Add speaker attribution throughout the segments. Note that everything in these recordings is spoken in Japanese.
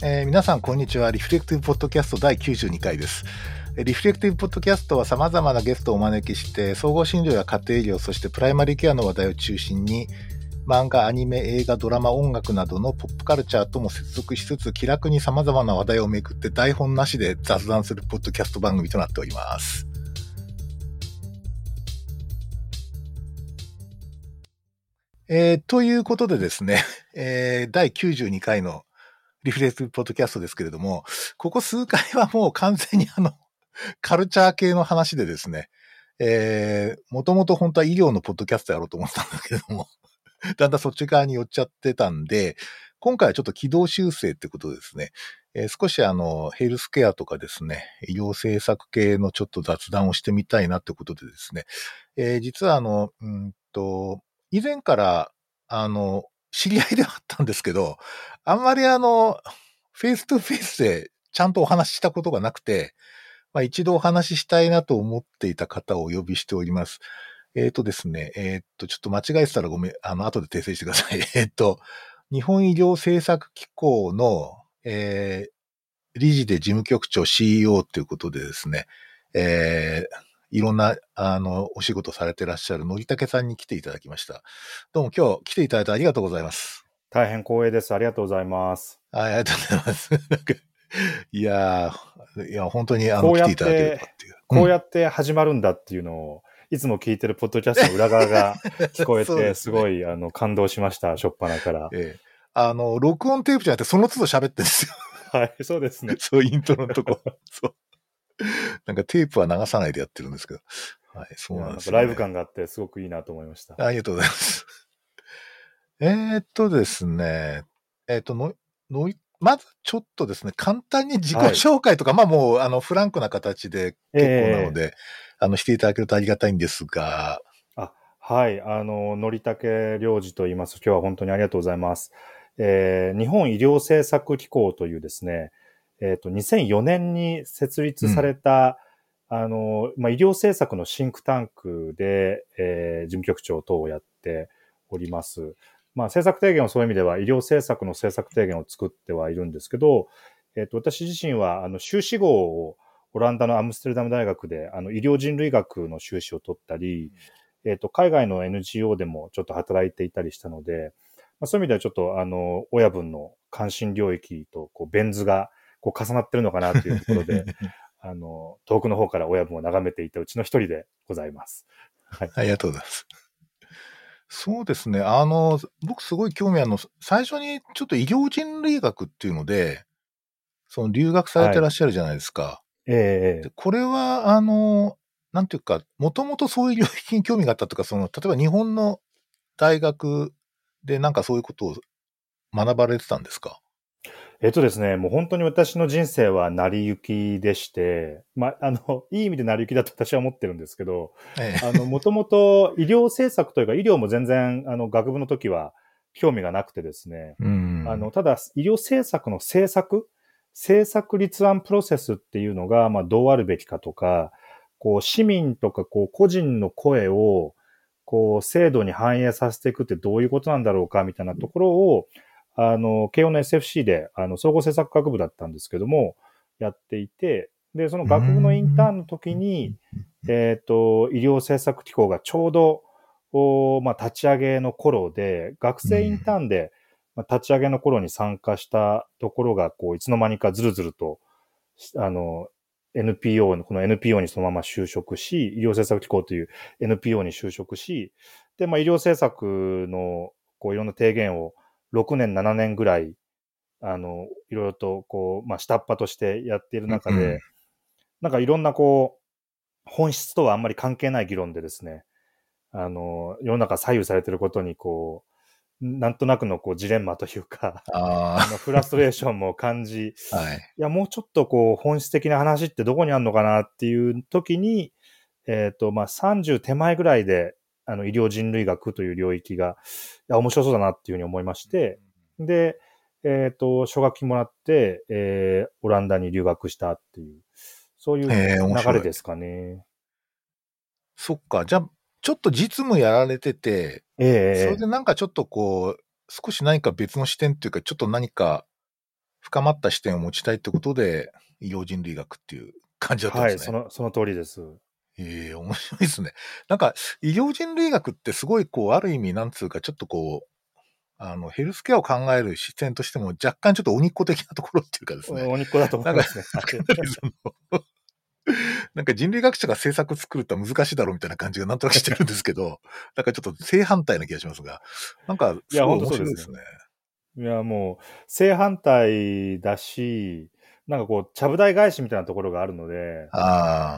Speaker 1: えー、皆さん、こんにちは。リフレクティブポッドキャスト第92回です。リフレクティブポッドキャストは様々なゲストをお招きして、総合診療や家庭医療、そしてプライマリーケアの話題を中心に、漫画、アニメ、映画、ドラマ、音楽などのポップカルチャーとも接続しつつ、気楽に様々な話題をめくって台本なしで雑談するポッドキャスト番組となっております。えー、ということでですね、えー、第92回のリフレクティブポッドキャストですけれども、ここ数回はもう完全にあの、カルチャー系の話でですね、えー、もともと本当は医療のポッドキャストやろうと思ったんだけども、だんだんそっち側に寄っちゃってたんで、今回はちょっと軌道修正ってことですね、えー、少しあの、ヘルスケアとかですね、医療政策系のちょっと雑談をしてみたいなってことでですね、えー、実はあの、うんと、以前からあの、知り合いではあったんですけど、あんまりあの、 face to face でちゃんとお話ししたことがなくて、まあ、一度お話ししたいなと思っていた方をお呼びしております。えっ、ー、とですね、えっ、ー、と、ちょっと間違えてたらごめん、あの、後で訂正してください。えっと、日本医療政策機構の、えー、理事で事務局長 CEO ということでですね、えー、いろんな、あの、お仕事されてらっしゃるのりたけさんに来ていただきました。どうも今日来ていただいてありがとうございます。
Speaker 2: 大変光栄です。ありがとうございます。
Speaker 1: ありがとうございます。いやいや、本当にあの、来ていただければっていう。
Speaker 2: こうやって始まるんだっていうのを、いつも聞いてるポッドキャストの裏側が聞こえて、すごい、あの、感動しました、しょっぱなから。
Speaker 1: ええ。あの、録音テープじゃなくて、その都度喋ってるんですよ。
Speaker 2: はい、そうですね。
Speaker 1: そう、イントロのとこ。そう。なんかテープは流さないでやってるんですけど。はい、そうなんです、
Speaker 2: ね、ライブ感があってすごくいいなと思いました。
Speaker 1: ありがとうございます。えーっとですね、えー、っとの、のまずちょっとですね、簡単に自己紹介とか、はい、まあもう、あの、フランクな形で結構なので、えー、あの、していただけるとありがたいんですが。
Speaker 2: あ、はい、あの、のりたけ領事と言います。今日は本当にありがとうございます。えー、日本医療政策機構というですね、えっ、ー、と、2004年に設立された、うん、あの、まあ、医療政策のシンクタンクで、えー、事務局長等をやっております。まあ、政策提言はそういう意味では医療政策の政策提言を作ってはいるんですけど、えっ、ー、と、私自身は、あの、修士号をオランダのアムステルダム大学で、あの、医療人類学の修士を取ったり、えっ、ー、と、海外の NGO でもちょっと働いていたりしたので、まあ、そういう意味ではちょっと、あの、親分の関心領域と、こう、ベン図がこう重なってるのかなというところで、あの、遠くの方から親分を眺めていたうちの一人でございます。
Speaker 1: はい。ありがとうございます。そうですね。あの、僕すごい興味あるの、最初にちょっと医療人類学っていうので、その留学されてらっしゃるじゃないですか。はい、
Speaker 2: ええ
Speaker 1: これは、あの、なんていうか、もともとそういう領域に興味があったとか、その、例えば日本の大学でなんかそういうことを学ばれてたんですか？
Speaker 2: えっとですね、もう本当に私の人生は成り行きでして、まあ、あの、いい意味で成り行きだと私は思ってるんですけど、ええ、あの、もともと医療政策というか医療も全然、あの、学部の時は興味がなくてですね、
Speaker 1: うん、
Speaker 2: あの、ただ医療政策の政策、政策立案プロセスっていうのが、まあ、どうあるべきかとか、こう、市民とか、こう、個人の声を、こう、制度に反映させていくってどういうことなんだろうか、みたいなところを、あの、慶応の SFC で、あの、総合政策学部だったんですけども、やっていて、で、その学部のインターンの時に、えっ、ー、と、医療政策機構がちょうど、おまあ、立ち上げの頃で、学生インターンで、まあ、立ち上げの頃に参加したところが、こう、いつの間にかずるずると、あの、NPO、この NPO にそのまま就職し、医療政策機構という NPO に就職し、で、まあ、医療政策の、こう、いろんな提言を6年、7年ぐらい、あの、いろいろと、こう、まあ、下っ端としてやっている中で、うん、なんかいろんな、こう、本質とはあんまり関係ない議論でですね、あの、世の中左右されていることに、こう、なんとなくのこうジレンマというか、
Speaker 1: あ
Speaker 2: のフラストレーションも感じ、
Speaker 1: はい、い
Speaker 2: や、もうちょっとこう本質的な話ってどこにあるのかなっていう時に、えっ、ー、と、まあ、30手前ぐらいで、あの、医療人類学という領域が、いや、面白そうだなっていうふうに思いまして、で、えっ、ー、と、奨学金もらって、えー、オランダに留学したっていう、そういう流れですかね。
Speaker 1: そっか。じゃあ、ちょっと実務やられてて、
Speaker 2: ええー、
Speaker 1: それでなんかちょっとこう、少し何か別の視点っていうか、ちょっと何か深まった視点を持ちたいってことで、医療人類学っていう感じだったん
Speaker 2: はい、
Speaker 1: ですね。
Speaker 2: その、その通りです。
Speaker 1: ええ面白いですね。なんか、医療人類学ってすごい、こう、ある意味、なんつうか、ちょっとこう、あの、ヘルスケアを考える視点としても、若干ちょっと鬼っ子的なところっていうかですね。
Speaker 2: お肉だと思いますね。
Speaker 1: その なんか人類学者が政策作るって難しいだろうみたいな感じがなんとなくしてるんですけど、なんかちょっと正反対な気がしますが、なんか、
Speaker 2: いや
Speaker 1: すごい面白いですすね。
Speaker 2: いや、もう、正反対だし、なんかこう、ちゃぶ台返しみたいなところがあるので、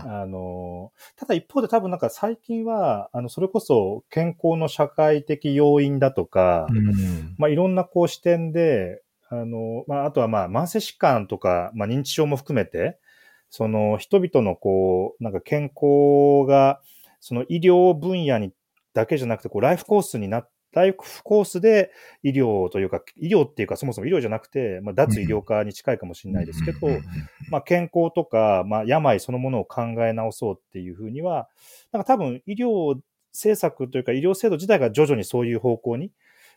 Speaker 1: あ
Speaker 2: の、ただ一方で多分なんか最近は、あの、それこそ健康の社会的要因だとか、
Speaker 1: うん。
Speaker 2: まあいろんなこう視点で、あの、まああとはまあ慢性疾患とか、まあ認知症も含めて、その人々のこう、なんか健康が、その医療分野にだけじゃなくて、こうライフコースになっライフコースで医療というか、医療っていうかそもそも医療じゃなくて、まあ脱医療化に近いかもしれないですけど、まあ、健康とか、まあ、病そのものを考え直そうっていうふうには、なんか多分医療政策というか医療制度自体が徐々にそういう方向に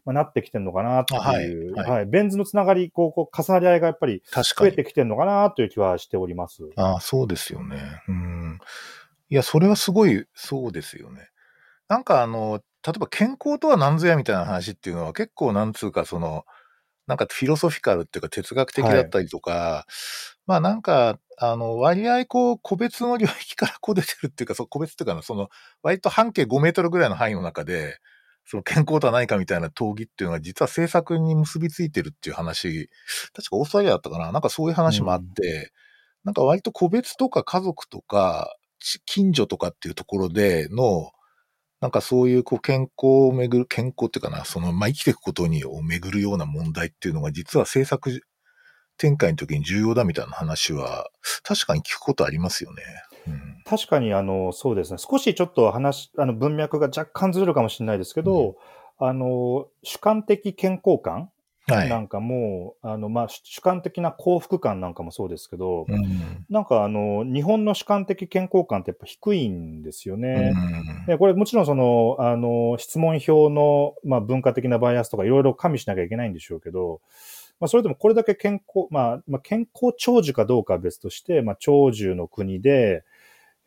Speaker 2: まあなってきてるのかなっていう、
Speaker 1: あはい
Speaker 2: はい、ベン図のつながり、こう、こう重なり合いがやっぱり増
Speaker 1: 確かに。
Speaker 2: えてきてるのかなという気はしております。
Speaker 1: ああ、そうですよね。うん。いや、それはすごい、そうですよね。なんかあの、例えば健康とは何ぞやみたいな話っていうのは結構なんつうかその、なんかフィロソフィカルっていうか哲学的だったりとか、まあなんか、あの、割合こう、個別の領域からこう出てるっていうか、そう個別っていうかな、その、割と半径5メートルぐらいの範囲の中で、その健康とは何かみたいな討議っていうのが実は政策に結びついてるっていう話、確かオーストラリアだったかな。なんかそういう話もあって、なんか割と個別とか家族とか、ち近所とかっていうところでの、なんかそういうこう健康をめぐる、健康っていうかな、その、まあ、生きていくことにをめぐるような問題っていうのが実は政策展開の時に重要だみたいな話は、確かに聞くことありますよね。うん。
Speaker 2: 確かに、あの、そうですね。少しちょっと話、あの、文脈が若干ずれるかもしれないですけど、あの、主観的健康感
Speaker 1: は。
Speaker 2: ないんかも、あの、まあ、主主観的な幸福感なんかもそうですけど、
Speaker 1: うん。
Speaker 2: なんかあの、日本の主観的健康感ってやっぱ低いんですよね。
Speaker 1: うん
Speaker 2: でこれもちろんその、あの、質問票の、まあ、文化的なバイアスとかいろいろ加味しなきゃいけないんでしょうけど、まあ、それでもこれだけ健康、まあ、まあ、健康長寿かどうかは別として、まあ、長寿の国で、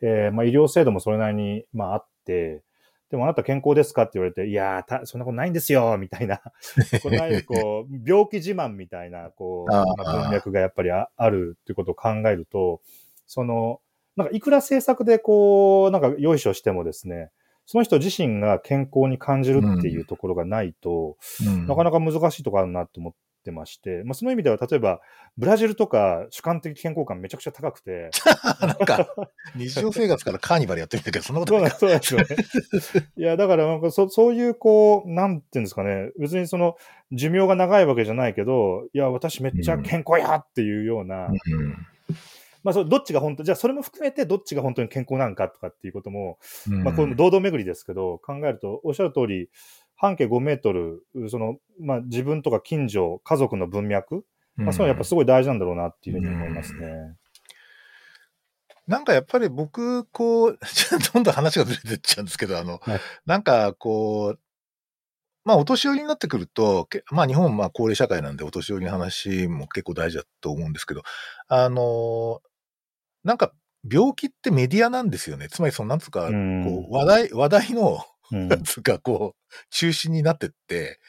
Speaker 2: えーまあ、医療制度もそれなりに、まあ、あって、でもあなた健康ですかって言われて、いやーた、そんなことないんですよ、みたいな。ここう、病気自慢みたいな、こう、文脈がやっぱりああるっていうことを考えると、その、なんかいくら政策でこう、なんかよいしょしてもですね、その人自身が健康に感じるっていうところがないと、
Speaker 1: うん。
Speaker 2: なかなか難しいところあるなと思ってまして、まあその意味では例えば、ブラジルとか主観的健康感めちゃくちゃ高くて、
Speaker 1: なんか、日常生活からカーニバルやってみたけど、そんなことない
Speaker 2: そうなんですよ。ね。いや、だからなんかそ、そういう、こう、なんていうんですかね、別にその、寿命が長いわけじゃないけど、いや、私めっちゃ健康やっていうような、
Speaker 1: うん。
Speaker 2: まあ、それどっちが本当、じゃあそれも含めてどっちが本当に健康なんかとかっていうことも、
Speaker 1: うん。
Speaker 2: まあ、これも堂々巡りですけど、考えると、おっしゃる通り、半径5メートル、その、まあ、自分とか近所、家族の文脈、まあ、そういうのはやっぱすごい大事なんだろうなっていうふうに思いますね。
Speaker 1: なんかやっぱり僕、こう、ちょっとどんどん話がずれてっちゃうんですけど、あの、
Speaker 2: はい
Speaker 1: なんかこう、まあお年寄りになってくると、けまあ日本まあ高齢社会なんでお年寄りの話も結構大事だと思うんですけど、あの、なんか病気ってメディアなんですよね。つまりそのなんつうか、
Speaker 2: うん
Speaker 1: こう話題、話題の、つうかこう、中心になってって、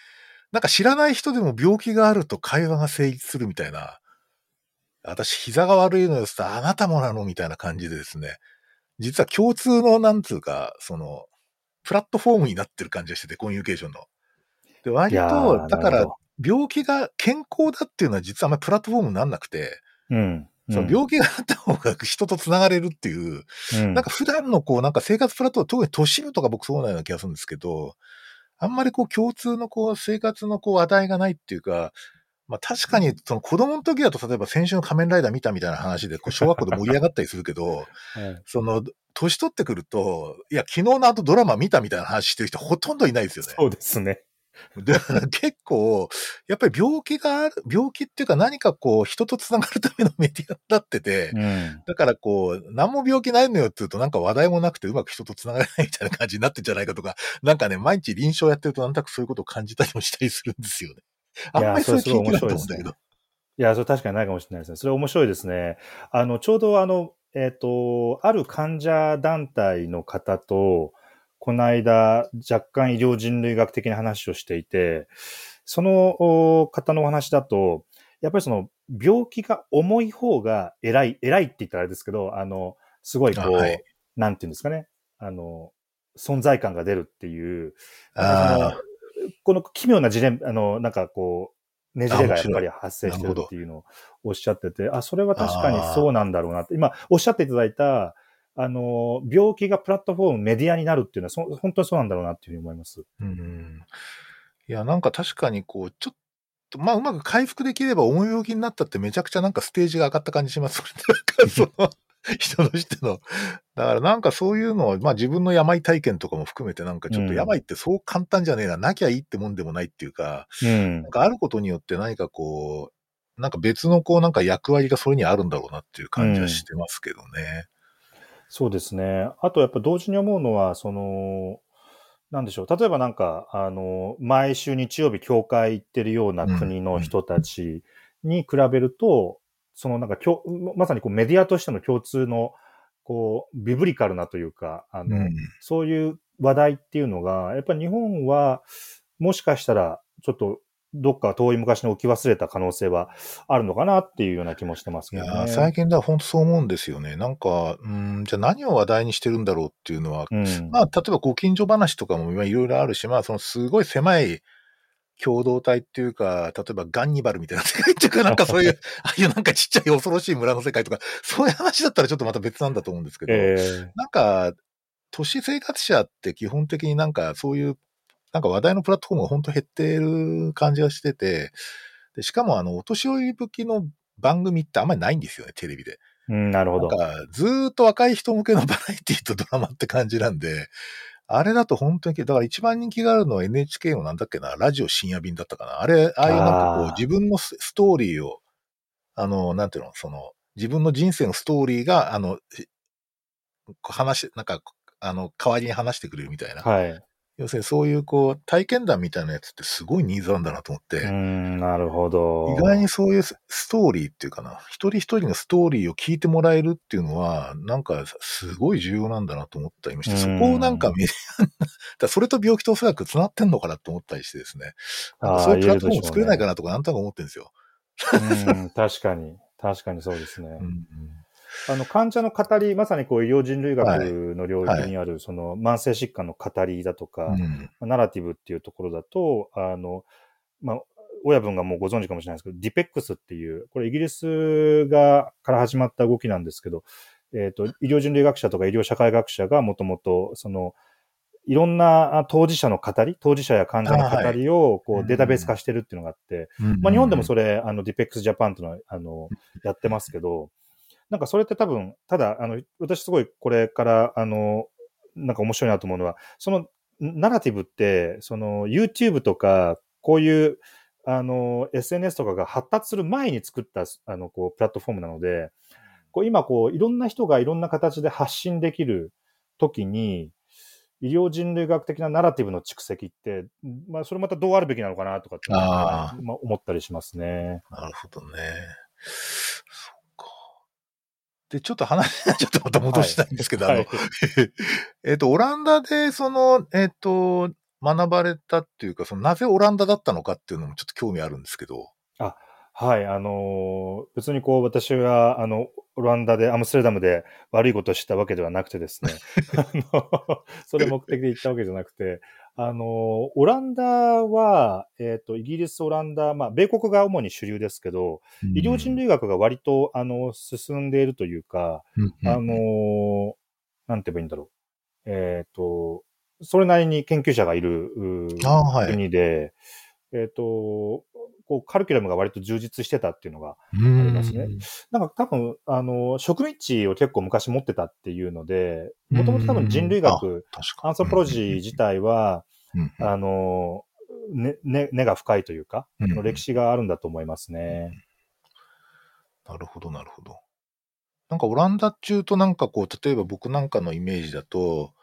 Speaker 1: なんか知らない人でも病気があると会話が成立するみたいな、私膝が悪いのですと、あなたもなのみたいな感じでですね、実は共通のなんつうか、その、プラットフォームになってる感じがしてて、コミュニケーションの。で、割と、
Speaker 2: ー
Speaker 1: だから病気が健康だっていうのは実はあんまりプラットフォームになんなくて、
Speaker 2: うん。
Speaker 1: その病気があった方が人と繋がれるっていう、
Speaker 2: うん
Speaker 1: なんか普段のこう、なんか生活プラットフォーム、特に都市部とか僕そうなような気がするんですけど、あんまりこう共通のこう生活のこう話題がないっていうか、まあ確かにその子供の時だと例えば先週の仮面ライダー見たみたいな話でこう小学校で盛り上がったりするけど、
Speaker 2: は い
Speaker 1: その、年取ってくると、いや、昨日の後ドラマ見たみたいな話してる人ほとんどいないですよね。
Speaker 2: そうですね。
Speaker 1: で結構、やっぱり病気がある、病気っていうか何かこう人と繋がるためのメディアになってて、
Speaker 2: うん。
Speaker 1: だからこう、何も病気ないのよって言うとなんか話題もなくてうまく人と繋がれないみたいな感じになってんじゃないかとか、なんかね、毎日臨床やってるとなんとなくそういうことを感じたりもしたりするんですよね。あんまりそういう研究だと思うんだけど。
Speaker 2: いや、それ確かにないかもしれないですね。それ面白いですね。あの、ちょうどあの、えっ、と、ある患者団体の方と、この間、若干医療人類学的な話をしていて、その方のお話だと、やっぱりその病気が重い方が偉い、偉いって言ったらあれですけど、あの、すごいこう、はい、なんていうんですかね、あの、存在感が出るっていう、この奇妙な事例、あの、なんかこう、ねじれがやっぱり発生してるっていうのをおっしゃってて、あそれは確かにそうなんだろうなって、今おっしゃっていただいた、あの、病気がプラットフォーム、メディアになるっていうのは、そ本当にそうなんだろうなっていうふうに思います。
Speaker 1: うん。いや、なんか確かにこう、ちょっと、まあ、うまく回復できれば重い病気になったってめちゃくちゃなんかステージが上がった感じします。その 人としての。だからなんかそういうのを、まあ自分の病体験とかも含めてなんかちょっと病ってそう簡単じゃねえな、うん、なきゃいいってもんでもないっていうか、うん、なんかあることによって何かこう、なんか別のこうなんか役割がそれにあるんだろうなっていう感じはしてますけどね。うん
Speaker 2: そうですね。あとやっぱ同時に思うのは、その、なんでしょう。例えばなんか、あの、毎週日曜日教会行ってるような国の人たちに比べると、そのなんか、まさにこうメディアとしての共通の、こう、ビブリカルなというか、あの、うん、そういう話題っていうのが、やっぱり日本は、もしかしたら、ちょっとどっか遠い昔に置き忘れた可能性はあるのかなっていうような気もしてますけどね。いや
Speaker 1: 最近では本当そう思うんですよね。なんか、うん、じゃあ何を話題にしてるんだろうっていうのは、うん、まあ、例えばご近所話とかもいろいろあるし、まあ、そのすごい狭い共同体っていうか、例えばガンニバルみたいな世界っていうか、なんか そういう、ああいうなんかちっちゃい恐ろしい村の世界とか、そういう話だったらちょっとまた別なんだと思うんですけど、えー、なんか、都市生活者って基本的になんかそういうなんか話題のプラットフォームが本当減ってる感じがしてて、でしかもあの、お年寄り向きの番組ってあんまりないんですよね、テレビで。
Speaker 2: うん、なるほど。
Speaker 1: なんか、ずっと若い人向けのバラエティとドラマって感じなんで、あれだと本当に、だから一番人気があるのは NHK のなんだっけな、ラジオ深夜便だったかな。あれ、ああいうなんかこう、自分のストーリーを、あの、なんていうの、その、自分の人生のストーリーが、あの、話、なんか、あの、代わりに話してくれるみたいな。はい。要するにそういうこう、体験談みたいなやつってすごいニーズなんだなと思って。う
Speaker 2: ん、なるほど。
Speaker 1: 意外にそういうストーリーっていうかな、一人一人のストーリーを聞いてもらえるっていうのは、なんかすごい重要なんだなと思ったりもして、そこをなんかメディア、それと病気とおそらく繋がってんのかなと思ったりしてですね。そういうプラットフォーム作れないかなとかなんとなく思ってるんですよ。
Speaker 2: うん、確かに。確かにそうですね。うんあの、患者の語り、まさにこう医療人類学の領域にある、その慢性疾患の語りだとか、はいナラティブっていうところだと、あの、まあ、親分がもうご存知かもしれないですけど、ディペックスっていう、これイギリスが、から始まった動きなんですけど、えっ、ー、と、医療人類学者とか医療社会学者がもともと、その、いろんな当事者の語り、当事者や患者の語りをこうデータベース化してるっていうのがあって、まあ日本でもそれ、あの、ディペックスジャパンというのは、あの、やってますけど、なんかそれって多分、ただ、あの、私すごいこれから、あの、なんか面白いなと思うのは、そのナラティブって、その YouTube とか、こういう、あの、SNS とかが発達する前に作った、あの、こう、プラットフォームなので、こう今、こう、いろんな人がいろんな形で発信できるときに、医療人類学的なナラティブの蓄積って、まあ、それまたどうあるべきなのかなとかって、まあ、思ったりしますね。
Speaker 1: なるほどね。で、ちょっと話、ちょっとまた戻したいんですけど、はい、あの、はい、えっと、オランダで、その、えっ、と、学ばれたっていうか、その、なぜオランダだったのかっていうのもちょっと興味あるんですけど。
Speaker 2: あ、はい、あのー、別にこう、私は、あの、オランダで、アムステルダムで悪いことをしたわけではなくてですね、あの、それ目的で行ったわけじゃなくて、あの、オランダは、えっ、ー、と、イギリス、オランダ、まあ、米国が主に主流ですけど、うん、医療人類学が割と、あの、進んでいるというか、うん、あの、なんて言えばいいんだろう。えっ、ー、と、それなりに研究者がいる国で、はい、えっ、ー、と、こう、カルキュラムが割と充実してたっていうのがありますね。なんか多分、あの、植民地を結構昔持ってたっていうので、もともと多分人類学、アンソプロジー自体は、あの、ね、ね、根が深いというか、の歴史があるんだと思いますね。
Speaker 1: なるほど、なるほど。なんかオランダ中となんかこう、例えば僕なんかのイメージだと、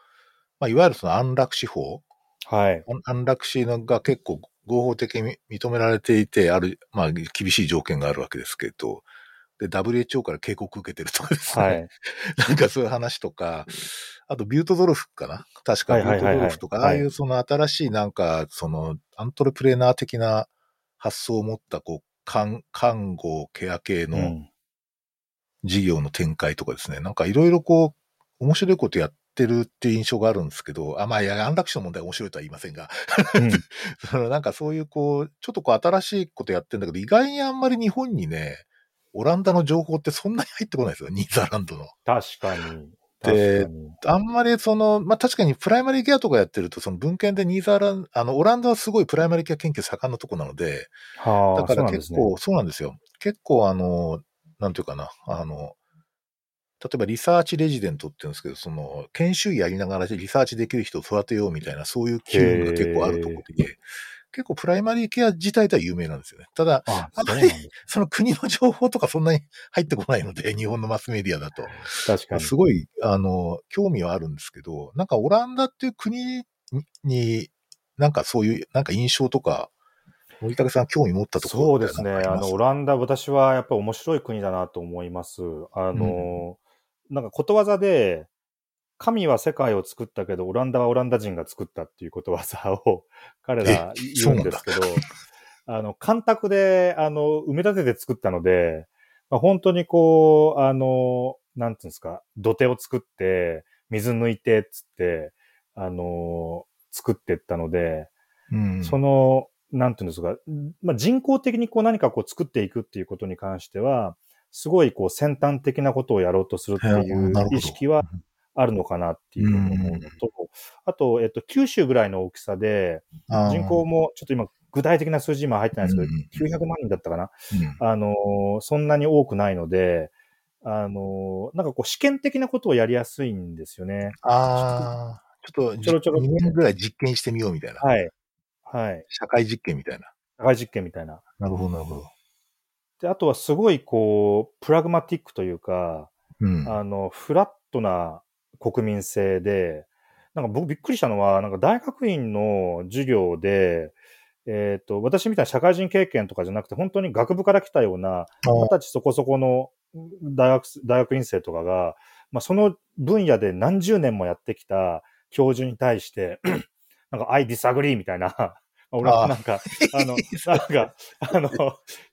Speaker 1: まあ、いわゆるその安楽死法
Speaker 2: はい。
Speaker 1: 安楽死が結構合法的に認められていて、ある、まあ、厳しい条件があるわけですけど、で、WHO から警告受けてるとかですね。
Speaker 2: はい。
Speaker 1: なんかそういう話とか、あとビュートドルフかな？確かビュートドルフとか、
Speaker 2: はい
Speaker 1: ああいうその新しいなんか、そのアントレプレーナー的な発想を持った、こう、看看護、ケア系の
Speaker 2: うん。
Speaker 1: 事業の展開とかですね、なんかいろいろこう、面白いことやってるっていう印象があるんですけど、あ、まあ、いや、安楽死の問題は面白いとは言いませんが、
Speaker 2: うん
Speaker 1: そのなんかそういうこう、ちょっとこう新しいことやってんだけど、意外にあんまり日本にね、オランダの情報ってそんなに入ってこないですよ、ニーザーランドの。
Speaker 2: 確かに。
Speaker 1: で。あんまりその、まあ、確かにプライマリーケアとかやってると、その文献でニーザーラン、あの、オランダはすごいプライマリーケア研究盛んなとこなので、
Speaker 2: はあ、
Speaker 1: だから。結構、そうなんですよ。結構あの、なんていうかな、あの、例えばリサーチレジデントって言うんですけど、その、研修医やりながらリサーチできる人を育てようみたいな、そういう機運が結構あるところで、結構プライマリーケア自体では有名なんですよね。ただ、
Speaker 2: あ、
Speaker 1: あまり
Speaker 2: そ
Speaker 1: の国の情報とかそんなに入ってこないので、日本のマスメディアだと。
Speaker 2: 確かに。
Speaker 1: すごい、あの、興味はあるんですけど、なんかオランダっていう国に、になんかそういう、なんか印象とか、森武さん興味持ったところ
Speaker 2: そうですね。あの、オランダ、私はやっぱり面白い国だなと思います。あの、なんかことわざで、神は世界を作ったけど、オランダはオランダ人が作ったっていうことわざを彼ら言うんですけど、あの、干拓で、あの、埋め立てて作ったので、まあ、本当にこう、あの、なんていうんですか、土手を作って、水抜いて、つって、あの、作っていったので、
Speaker 1: うん、
Speaker 2: その、なんていうんですか、まあ、人工的にこう何かこう作っていくっていうことに関しては、すごいこう先端的なことをやろうとするっていう意識はあるのかなっていうふうに思うのと、あと、えっと、九州ぐらいの大きさで、人口もちょっと今具体的な数字今入ってないですけど、
Speaker 1: うん
Speaker 2: 900万人だったかな？
Speaker 1: うん
Speaker 2: あのーそんなに多くないので、あのーなんかこう試験的なことをやりやすいんですよね。
Speaker 1: ああ、ちょっと、
Speaker 2: ちょろちょろ
Speaker 1: 2年ぐらい実験してみようみたいな。
Speaker 2: はい。はい。
Speaker 1: 社会実験みたいな。
Speaker 2: 社会実験みたいな。
Speaker 1: なるほど、なるほど。
Speaker 2: で、あとはすごいこう、プラグマティックというか、
Speaker 1: うん。
Speaker 2: あの、フラットな国民性で、なんか僕びっくりしたのは、なんか大学院の授業で、えっ、と、私みたいな社会人経験とかじゃなくて、本当に学部から来たような、二十歳そこそこの大学、大学院生とかが、まあ、その分野で何十年もやってきた教授に対して、なんか、I disagree みたいな、俺はなんか、あの、なんか、あの、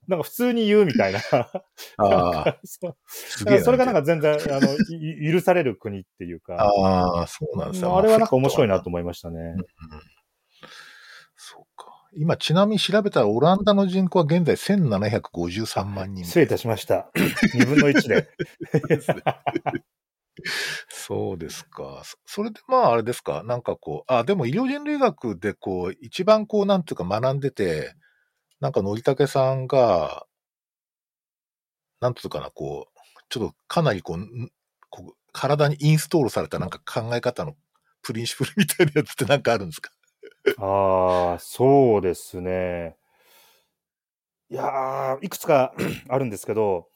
Speaker 2: なんか普通に言うみたいな。
Speaker 1: ああ、
Speaker 2: それがなんか全然、あの、い許される国っていうか、
Speaker 1: ああ、そうなんですよ。
Speaker 2: あれはなんか面白いな
Speaker 1: と。
Speaker 2: と思いましたね。
Speaker 1: うんそうか。今、ちなみに調べたら、オランダの人口は現在1753万人。
Speaker 2: 失礼いたしました。二分の一で。
Speaker 1: そうですか。それでまああれですか？なんかこう、あ、でも医療人類学でこう、一番こう、なんていうか学んでて、なんかのりたけさんが、なんていうかな、こう、ちょっとかなりこう、んこう体にインストールされたなんか考え方のプリンシプルみたいなやつってなんかあるんですか？
Speaker 2: ああ、そうですね。いやー、いくつかあるんですけど、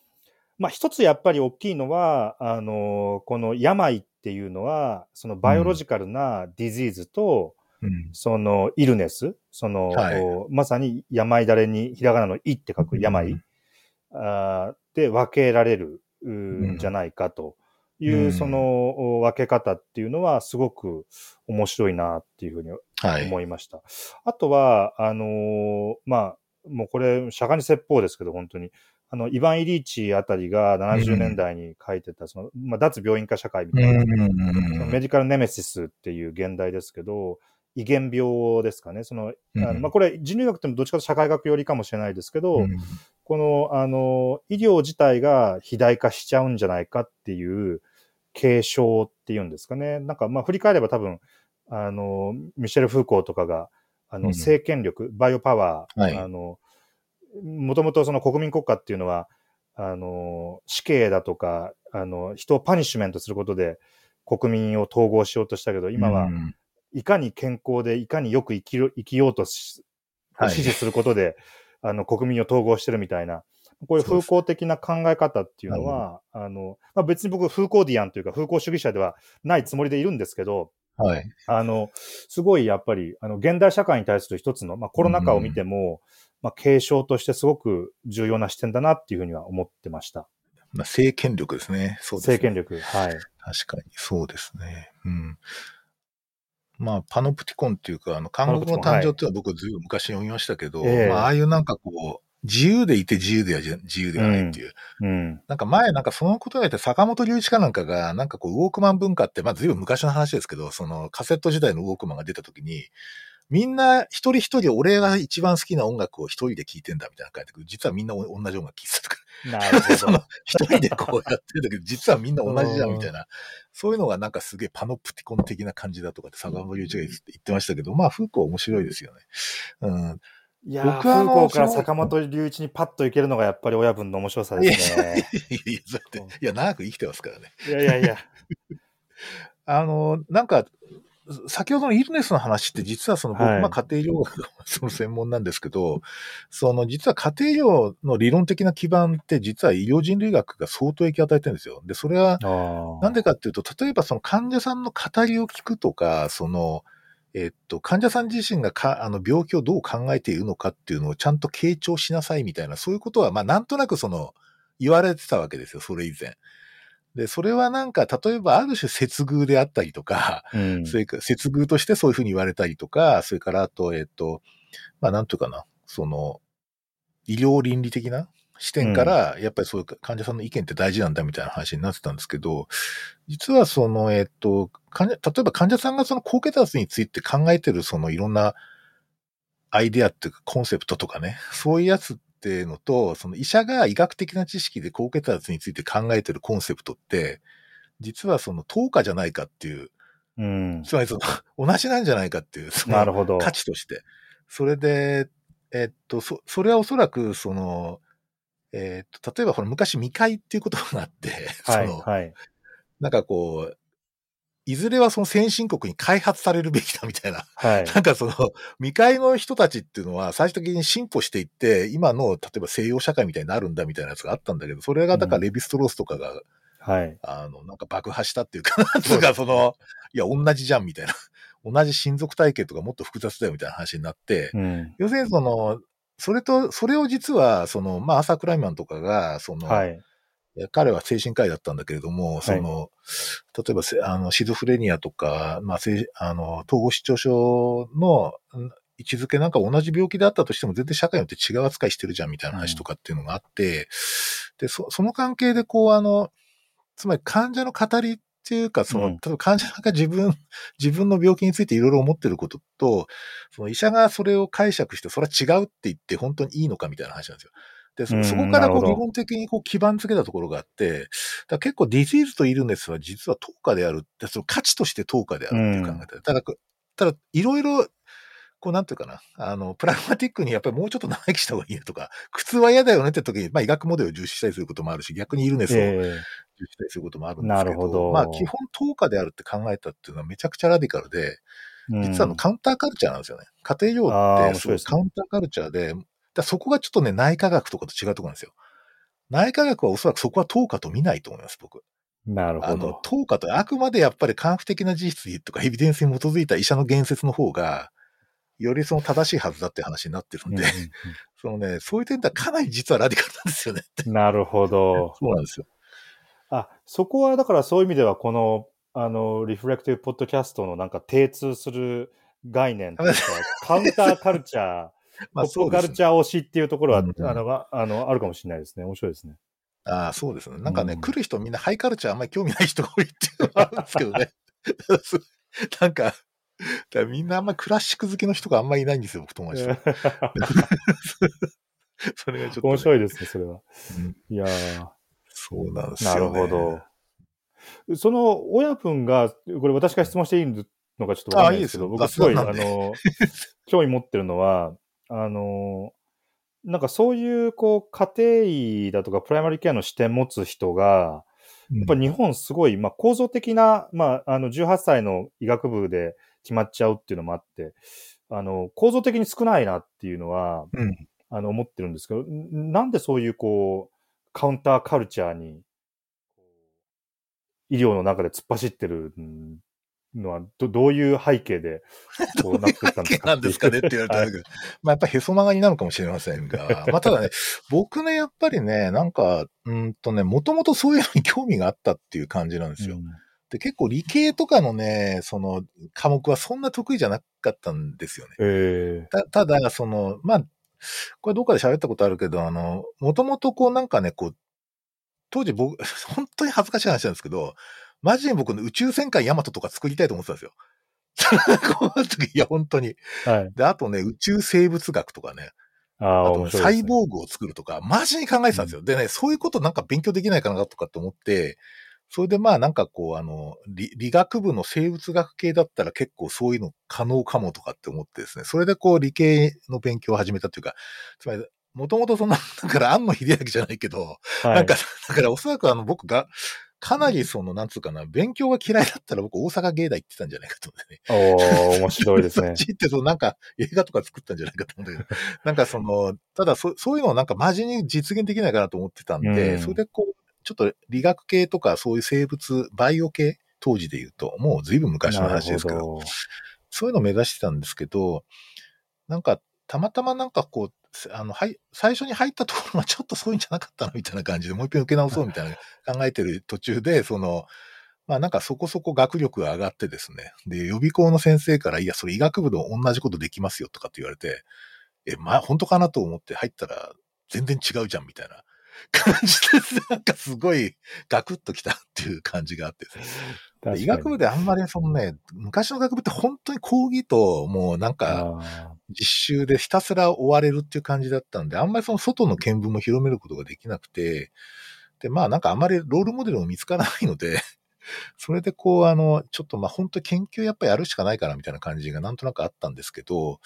Speaker 2: まあ一つやっぱり大きいのは、あのこの病っていうのは、そのバイオロジカルなディジーズと、
Speaker 1: うん。
Speaker 2: そのイルネス、その、
Speaker 1: はい
Speaker 2: まさに病だれにひらがなのいって書く病、
Speaker 1: うん
Speaker 2: あーで分けられるんじゃないかという、
Speaker 1: うん
Speaker 2: その分け方っていうのはすごく面白いなっていうふうに
Speaker 1: はい。
Speaker 2: 思いました。あとは、あのーまあ、もうこれ、釈迦に説法ですけど、本当に。あの、イヴァン・イリーチあたりが70年代に書いてた、その、まあ、脱病院化社会みたいな、メディカルネメシスっていう現代ですけど、遺伝病ですかね。その、あのまあ、これ、人類学ってもどっちかと社会学寄りかもしれないですけど、
Speaker 1: うん
Speaker 2: この、あの、医療自体が肥大化しちゃうんじゃないかっていう継承っていうんですかね。なんか、まあ、振り返れば多分、あの、ミシェル・フーコーとかが、あの、
Speaker 1: うん。
Speaker 2: 政権力、バイオパワー、
Speaker 1: はい。
Speaker 2: あの、もともとその国民国家っていうのは、あの、死刑だとか、あの、人をパニッシュメントすることで国民を統合しようとしたけど、今は
Speaker 1: う、ん。
Speaker 2: いかに健康で、いかによく生きる生きようとし、
Speaker 1: はい。
Speaker 2: 支持することで、あの、国民を統合してるみたいな、こういう風光的な考え方っていうのは、あの、まあ、別に僕、風光ディアンというか、風光主義者ではないつもりでいるんですけど、
Speaker 1: はい。
Speaker 2: あの、すごいやっぱり、あの、現代社会に対する一つの、まあコロナ禍を見ても、まあ継承としてすごく重要な視点だなっていうふうには思ってました。
Speaker 1: まあ、政権力ですね。そうですね。
Speaker 2: 政権力。はい。
Speaker 1: 確かに、そうですね。うん。まあ、パノプティコンっていうか、あの、韓国の誕生っていうのは僕ずいぶん昔読みましたけど、
Speaker 2: ええ
Speaker 1: まあ、ああいうなんかこう、自由でいて自由では自由ではないっていう。
Speaker 2: うん。
Speaker 1: なんか前、なんかそのことが言って坂本龍一かなんかが、なんかこう、ウォークマン文化って、まあ、ずいぶん昔の話ですけど、そのカセット時代のウォークマンが出た時に、みんな一人一人俺が一番好きな音楽を一人で聴いてんだみたいな書いてくる。実はみんな同じ音楽聴いてたとか。
Speaker 2: なるほ
Speaker 1: その
Speaker 2: ど。
Speaker 1: 一人でこうやってるんだけど、実はみんな同じじゃんみたいな。そういうのがなんかすげえパノプティコン的な感じだとかって坂本龍一が言ってましたけど、まあ、フーコー面白いですよね。うん。
Speaker 2: いやー、
Speaker 1: 僕はあの
Speaker 2: 空港から坂本龍一にパッと行けるのがやっぱり親分の面白さですね。
Speaker 1: いやいや、だって、いや、長く生きてますからね。
Speaker 2: いやいやいや。
Speaker 1: あの、なんか、先ほどのイルネスの話って実はその僕、
Speaker 2: はい
Speaker 1: まあ家庭療法が その専門なんですけど、その実は家庭療の理論的な基盤って実は医療人類学が相当影響を与えてるんですよ。で、それはなんでかっていうと、例えばその患者さんの語りを聞くとか、その、えっと、患者さん自身がかあの病気をどう考えているのかっていうのをちゃんと傾聴しなさいみたいな、そういうことは、まあなんとなくその、言われてたわけですよ、それ以前。で、それはなんか、例えばある種接遇であったりとか、
Speaker 2: うん。
Speaker 1: それから接遇としてそういうふうに言われたりとか、それからあと、えっと、まあなんというかな、その、医療倫理的な視点から、やっぱりそういう患者さんの意見って大事なんだみたいな話になってたんですけど、実はその、えっと、患者例えば患者さんがその高血圧について考えてるそのいろんなアイデアっていうかコンセプトとかね、そういうやつっていうのと、その医者が医学的な知識で高血圧について考えてるコンセプトって、実はその等価じゃないかっていう、
Speaker 2: うん。
Speaker 1: つまりその、同じなんじゃないかっていう、その
Speaker 2: なるほど。
Speaker 1: 価値として。それで、えっと、そ、それはおそらく、その、えっと、例えば、ほら、昔、未開っていう言葉があって、
Speaker 2: はい、
Speaker 1: その、
Speaker 2: はい。
Speaker 1: なんかこう、いずれはその先進国に開発されるべきだみたいな。
Speaker 2: はい。
Speaker 1: なんかその、未開の人たちっていうのは、最終的に進歩していって、今の、例えば西洋社会みたいになるんだみたいなやつがあったんだけど、それが、だからレヴィストロースとかが、
Speaker 2: はい。
Speaker 1: あの、なんか爆破したっていうか、なんつうか、その、いや、同じじゃんみたいな。同じ親族体系とかもっと複雑だよみたいな話になって、
Speaker 2: うん。
Speaker 1: 要するにその、それと、それを実は、その、まあ、アーサー・クライマンとかが、その、
Speaker 2: はい。
Speaker 1: 彼は精神科医だったんだけれども、その、例えばせ、あの、シゾフレニアとか、まあ、せあの、統合失調症のん位置づけなんか同じ病気であったとしても全然社会によって違う扱いしてるじゃんみたいな話とかっていうのがあって、で、そその関係でこう、あの、つまり患者の語りっていうか、その、
Speaker 2: うん。
Speaker 1: 例えば患者が自分、自分の病気についていろいろ思ってることと、その医者がそれを解釈して、それは違うって言って本当にいいのかみたいな話なんですよ。で、
Speaker 2: うん
Speaker 1: そそこからこう
Speaker 2: なるほど。
Speaker 1: 理論的にこう基盤付けたところがあって、だ結構ディジーズとイルネスは実は等価であるって、その価値として等価であるっていう考え方。ただ、ただ、いろいろ、こうなんていうかな、あの、プラグマティックにやっぱりもうちょっと長生きした方がいいねとか、苦痛は嫌だよねって時に、まあ医学モデルを重視したりすることもあるし、逆にイルネスを
Speaker 2: え
Speaker 1: 重視したりすることもあるんですけど、
Speaker 2: なるほど。
Speaker 1: まあ基本等価であるって考えたっていうのはめちゃくちゃラディカルで、
Speaker 2: え
Speaker 1: 実はあのカウンターカルチャーなんですよね。家庭用ってそう
Speaker 2: 面白い
Speaker 1: カウンターカルチャーで、だそこがちょっとね、内科学とかと違うところなんですよ。内科学はおそらくそこは等価と見ないと思います、僕。あの
Speaker 2: なるほど、。
Speaker 1: 等価と、あくまでやっぱり科学的な事実とかエビデンスに基づいた医者の言説の方が、よりその正しいはずだって話になってるんで、
Speaker 2: うん
Speaker 1: そのね、そういう点ではかなり実はラディカルなんですよね。
Speaker 2: う ん なるほど。
Speaker 1: そうなんですよ。
Speaker 2: あ、そこはだからそういう意味では、この、あの、リフレクティブポッドキャストのなんか精通する概念というか、カウンターカルチャー、
Speaker 1: まあ
Speaker 2: ポッ。プカルチャー推しっていうところは、
Speaker 1: うんうん
Speaker 2: あの、ああの、あるかもしれないですね。面白いですね。
Speaker 1: ああ、そうですね。なんかね、
Speaker 2: うん
Speaker 1: 来る人みんなハイカルチャーあんまり興味ない人が多いっていうのがあるんですけどね。なんか、だからみんなあんまりクラシック好きの人があんまりいないんですよ、僕友達と。それがちょっとね、
Speaker 2: 面白いですね、それは。
Speaker 1: うん
Speaker 2: いやー
Speaker 1: そうなんですよ、ね。
Speaker 2: なるほど。その親分が、これ私が質問していいのかちょっとわかんないですけど、
Speaker 1: あいい
Speaker 2: 僕すごい、あの、興味持ってるのは、あの、なんかそういう、こう、家庭医だとかプライマリーケアの視点持つ人が、
Speaker 1: や
Speaker 2: やっぱり日本すごい、まあ構造的な、まあ、あの、18歳の医学部で決まっちゃうっていうのもあって、あの、構造的に少ないなっていうのは、
Speaker 1: うん。
Speaker 2: あの、思ってるんですけど、んなんでそういう、こう、カウンターカルチャーに、医療の中で突っ走ってるんのはど、どういう背景で、こうなってたんですか
Speaker 1: なんですかねって言われたら、はい、まあやっぱへそ曲がりなのかもしれませんが、まあただね、僕ね、やっぱりね、なんか、うんとね、もともとそういうのに興味があったっていう感じなんですよ。うん、で、結構理系とかのね、その科目はそんな得意じゃなかったんですよね。
Speaker 2: え
Speaker 1: ー、たただ、その、まあ、これどっかで喋ったことあるけど、あの、もともとこうなんかね、こう、当時僕、本当に恥ずかしい話なんですけど、マジで僕の宇宙戦艦ヤマトとか作りたいと思ってたんですよ。この時、いや、本当に。
Speaker 2: はい。
Speaker 1: で、あとね、宇宙生物学とかね。
Speaker 2: あ
Speaker 1: あと、サイボーグを作るとか、マジに考えてたんですよ。うん、でね、そういうことなんか勉強できないかなとかって思って、それでまあなんかこう、あの理、理学部の生物学系だったら結構そういうの可能かもとかって思ってですね、それでこう理系の勉強を始めたというか、つまりもともとそんな、だから安野秀明じゃないけど、はい、なんか、だからおそらくあの僕が、かなりその、なんつうかな、勉強が嫌いだったら僕大阪芸大行ってたんじゃないかと思
Speaker 2: ってね。おー、面白いですね。
Speaker 1: そっち行ってそのなんか映画とか作ったんじゃないかと思うんだけど、なんかその、ただそそういうのをなんかマジに実現できないかなと思ってたんで、うん、それでこう、ちょっと理学系とかそういう生物、バイオ系、当時で言うと、もう随分昔の話ですけど、どそういうのを目指してたんですけど、なんか、たまたまなんかこう、あの、はい、最初に入ったところがちょっとそういうんじゃなかったのみたいな感じで、もう一遍受け直そうみたいな考えてる途中で、その、まあなんかそこそこ学力が上がってですね。で、予備校の先生から、いや、それ医学部で同じことできますよとかって言われて、え、まあ本当かなと思って入ったら全然違うじゃんみたいな 感じです。なんかすごいガクッときたっていう感じがあってですね。医学部であんまりそのね、昔の学部って本当に講義ともうなんか実習でひたすら追われるっていう感じだったんで、あんまりその外の見聞も広めることができなくて、で、まあなんかあんまりロールモデルも見つからないので、それでこう、あの、ちょっとまあ本当研究やっぱりやるしかないかなみたいな感じがなんとなくあったんですけど、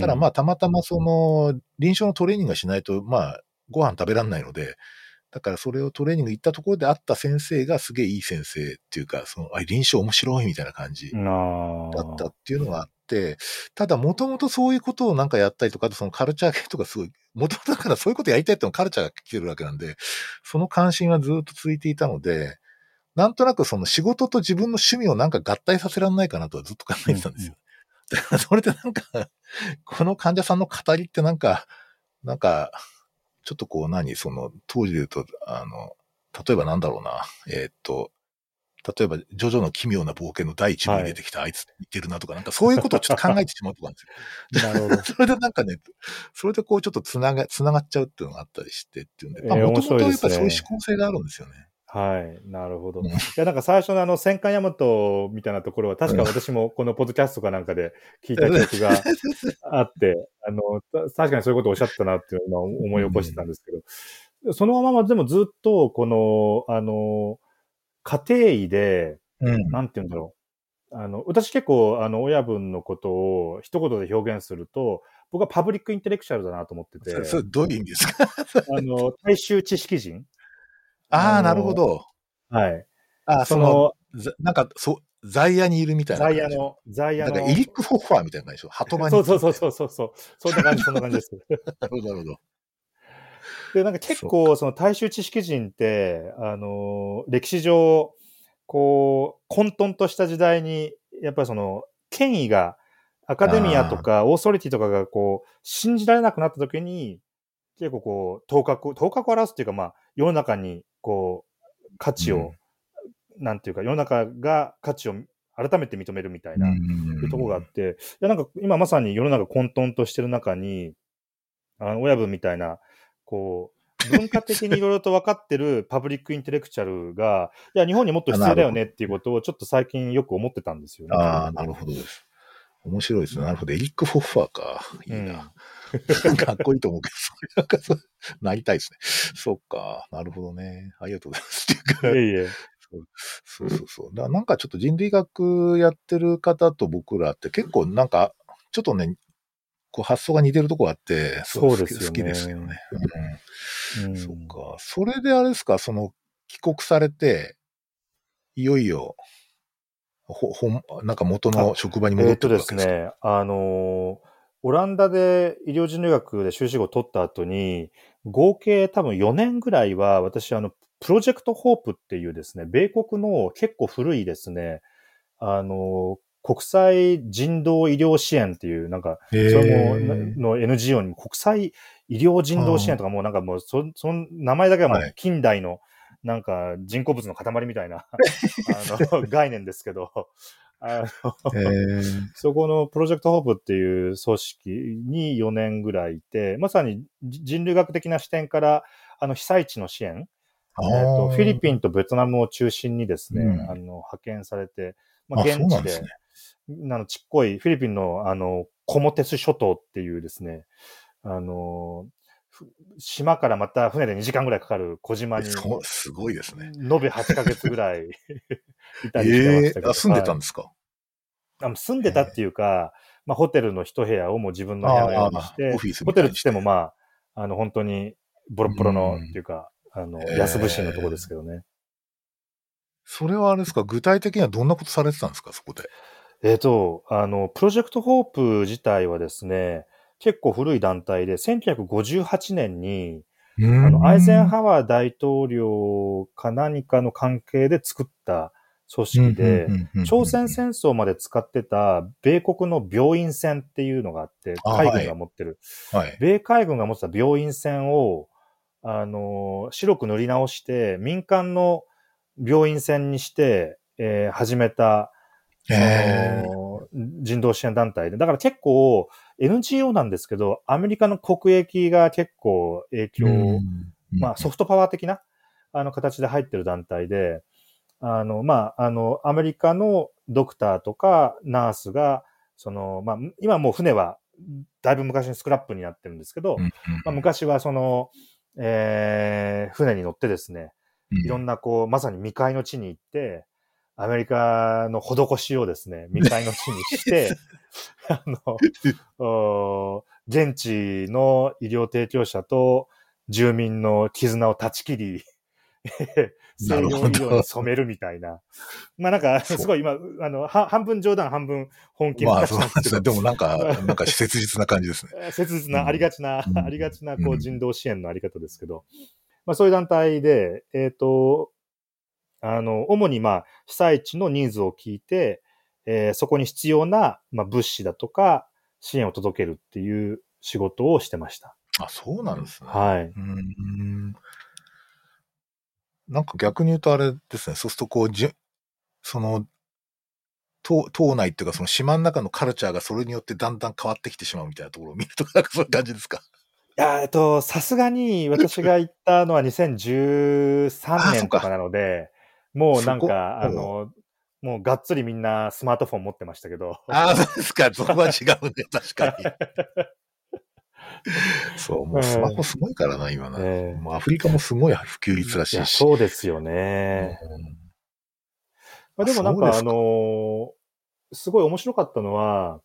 Speaker 1: ただまあたまたまその臨床のトレーニングがしないと、まあご飯食べられないので、だからそれをトレーニング行ったところで会った先生がすげえいい先生っていうか、その、あ、臨床面白いみたいな感じだったっていうのがあって、ただもともとそういうことをなんかやったりとか、そのカルチャー系とかすごい、もともとだからそういうことやりたいってのカルチャーが来てるわけなんで、その関心はずっと続いていたので、なんとなくその仕事と自分の趣味をなんか合体させられないかなとはずっと考えてたんですよ。だからそれでなんか、この患者さんの語りってなんか、なんか、ちょっとこう何、その、当時で言うと、あの、例えばなんだろうな、えー、っと、例えば、ジョジョの奇妙な冒険の第一部に出てきたあいつ似てるなとか、なんかそういうことをちょっと考えてしまうとかなんです
Speaker 2: よ。なるほど。
Speaker 1: それでなんかね、それでこうちょっとつなが、つながっちゃうっていうのがあったりしてっていうんで、まあ、もともとやっぱりそういう思考性があるんですよね。
Speaker 2: はい。なるほど。いや、なんか最初のあの、戦艦ヤマトみたいなところは、確か私もこのポッドキャストかなんかで聞いた記憶が あって、あの、確かにそういうことをおっしゃったなっていうのを思い起こしてたんですけど、うん、そのままでもずっと、この、あの、家庭医で、うん、なんて言うんだろう。あの、私結構、あの、親分のことを一言で表現すると、僕はパブリックインテレクチャルだなと思ってて。
Speaker 1: それ、どういう意味ですか？
Speaker 2: あの、大衆知識人
Speaker 1: ああ、なるほど。
Speaker 2: はい。
Speaker 1: ああ、その、なんか、そ、在野にいるみたいな。
Speaker 2: 在野の、在野の。
Speaker 1: なんか、イリック・フォッファーみたいな感じでしょ？鳩場に。
Speaker 2: そうそうそうそうそう。そんな感じ、そんな感じです。
Speaker 1: なるほど、なるほど。
Speaker 2: で、なんか結構、その大衆知識人って、あの、歴史上、こう、混沌とした時代に、やっぱりその、権威が、アカデミアとか、オーソリティとかが、こう、信じられなくなった時に、結構こう、頭角、頭角を表すっていうか、まあ、世の中にこう、価値を、うん、なんていうか、世の中が価値を改めて認めるみたいな、いうところがあって、いや、なんか今まさに世の中混沌としてる中に、あの、親分みたいな、こう、文化的にいろいろと分かってる パブリックインテレクチャルが、いや、日本にもっと必要だよねっていうことをちょっと最近よく思ってたんですよね。
Speaker 1: ああ、なるほどです。面白いですね。なるほど。エリック・フォッファーか。いいな。うん、かっこいいと思うけど、なんかそう、なりたいですね。そっか。なるほどね。ありがとうございます。っていうか。
Speaker 2: いえいえ。
Speaker 1: そうそうそうだなんかちょっと人類学やってる方と僕らって結構なんか、ちょっとね、こう発想が似てるとこあって、
Speaker 2: そうですよね。
Speaker 1: 好きですよね。うん。うん、そっか。それであれですか、その、帰国されて、いよいよ、ほ、ほん、なんか元の職場に戻ってくるわけですか、えー、
Speaker 2: ですね。あのー、オランダで医療人類学で修士号を取った後に、合計多分4年ぐらいは私、あの、プロジェクトホープっていうですね、米国の結構古いですね、あの、国際人道医療支援っていう、なんか、そ
Speaker 1: へ
Speaker 2: れも、
Speaker 1: ー
Speaker 2: の NGO にも国際医療人道支援とかもうなんかもう、そ、その名前だけはも
Speaker 1: はい。
Speaker 2: う近代の、なんか人工物の塊みたいな、あの、概念ですけど、あの、そこのプロジェクトホープっていう組織に4年ぐらいいて、まさにじ人類学的な視点から、あの、被災地の支援、
Speaker 1: あ
Speaker 2: えっと、フィリピ
Speaker 1: ン。
Speaker 2: ンとベトナムを中心にですね、
Speaker 1: うん。
Speaker 2: あの、派遣されて、まあ、
Speaker 1: あ、
Speaker 2: 現地で、
Speaker 1: そうな
Speaker 2: の、ちっこい、フィリピンの、あの、コモテス諸島っていうですね、あの、ふ島からまた船で2時間ぐらいかかる小島に、
Speaker 1: すごいですね。
Speaker 2: 延べ8ヶ月ぐらい いた
Speaker 1: え
Speaker 2: りしてましたけど、
Speaker 1: えあ、住んでた
Speaker 2: はい
Speaker 1: んですか？
Speaker 2: あの住んでたっていうか、まあ、ホテルの一部屋をもう自分の部屋にして。ホテルって言ってもまあ、あの、本当にボロッボロの
Speaker 1: うん。
Speaker 2: っていうか、あの、安物心のとこですけどね。
Speaker 1: それはあれですか？具体的にはどんなことされてたんですか？そこで。
Speaker 2: えっ、と、あの、プロジェクトホープ自体はですね、結構古い団体で、1958年に、あ
Speaker 1: あ
Speaker 2: の、アイゼンハワー大統領か何かの関係で作った組織で、朝鮮戦争まで使ってた米国の病院船っていうのがあって、
Speaker 1: あ
Speaker 2: 海軍が持ってる。
Speaker 1: はい。
Speaker 2: 米海軍が持ってた病院船を、あの、白く塗り直して、民間の病院船にして、えー始めた、そ
Speaker 1: へ
Speaker 2: の人道支援団体で。だから結構 NGO なんですけど、アメリカの国益が結構影響を、まあソフトパワー的なあの形で入ってる団体で、あの、まあ、あの、アメリカのドクターとかナースが、その、まあ、今もう船はだいぶ昔にスクラップになってるんですけど、まあ、昔はその、えー船に乗ってですね、いろんなこう、まさに未開の地に行って、アメリカの施しをですね、未開の地にして、あの、お現地の医療提供者と住民の絆を断ち切り、西洋医療に染めるみたいな。まあなんか、すごい今、あの、は半分冗談、半分本気の
Speaker 1: まあ
Speaker 2: 話なんですけど。
Speaker 1: そうなんですね。でもなんか、なんか切実な感じですね。
Speaker 2: 切実な、ありがちな、
Speaker 1: うん。
Speaker 2: ありがちな、こう、
Speaker 1: うん。
Speaker 2: 人道支援のあり方ですけど、まあそういう団体で、えっ、と、あの、主にまあ、被災地のニーズを聞いて、えーそこに必要な、まあ、物資だとか、支援を届けるっていう仕事をしてました。
Speaker 1: あ、そうなんですね。
Speaker 2: はい。
Speaker 1: うーんなんか逆に言うとあれですね。そうするとこう、じゅその、島島内っていうかその島の中のカルチャーがそれによってだんだん変わってきてしまうみたいなところを見ると、なんかそういう感じですか？
Speaker 2: いや、えっと、さすがに私が行ったのは2013
Speaker 1: あそっか
Speaker 2: 年とかなので、もうなんか、あの、もうがっつりみんなスマートフォン持ってましたけど。
Speaker 1: ああ、そうですか。そこは違うね。確かに。そう、もうスマホすごいからな、今な。
Speaker 2: ええ
Speaker 1: もうアフリカもすごい普及率らし
Speaker 2: いや
Speaker 1: いし。
Speaker 2: そうですよね。
Speaker 1: うん
Speaker 2: まあ、でもなんか、あのーすごい面白かったのは、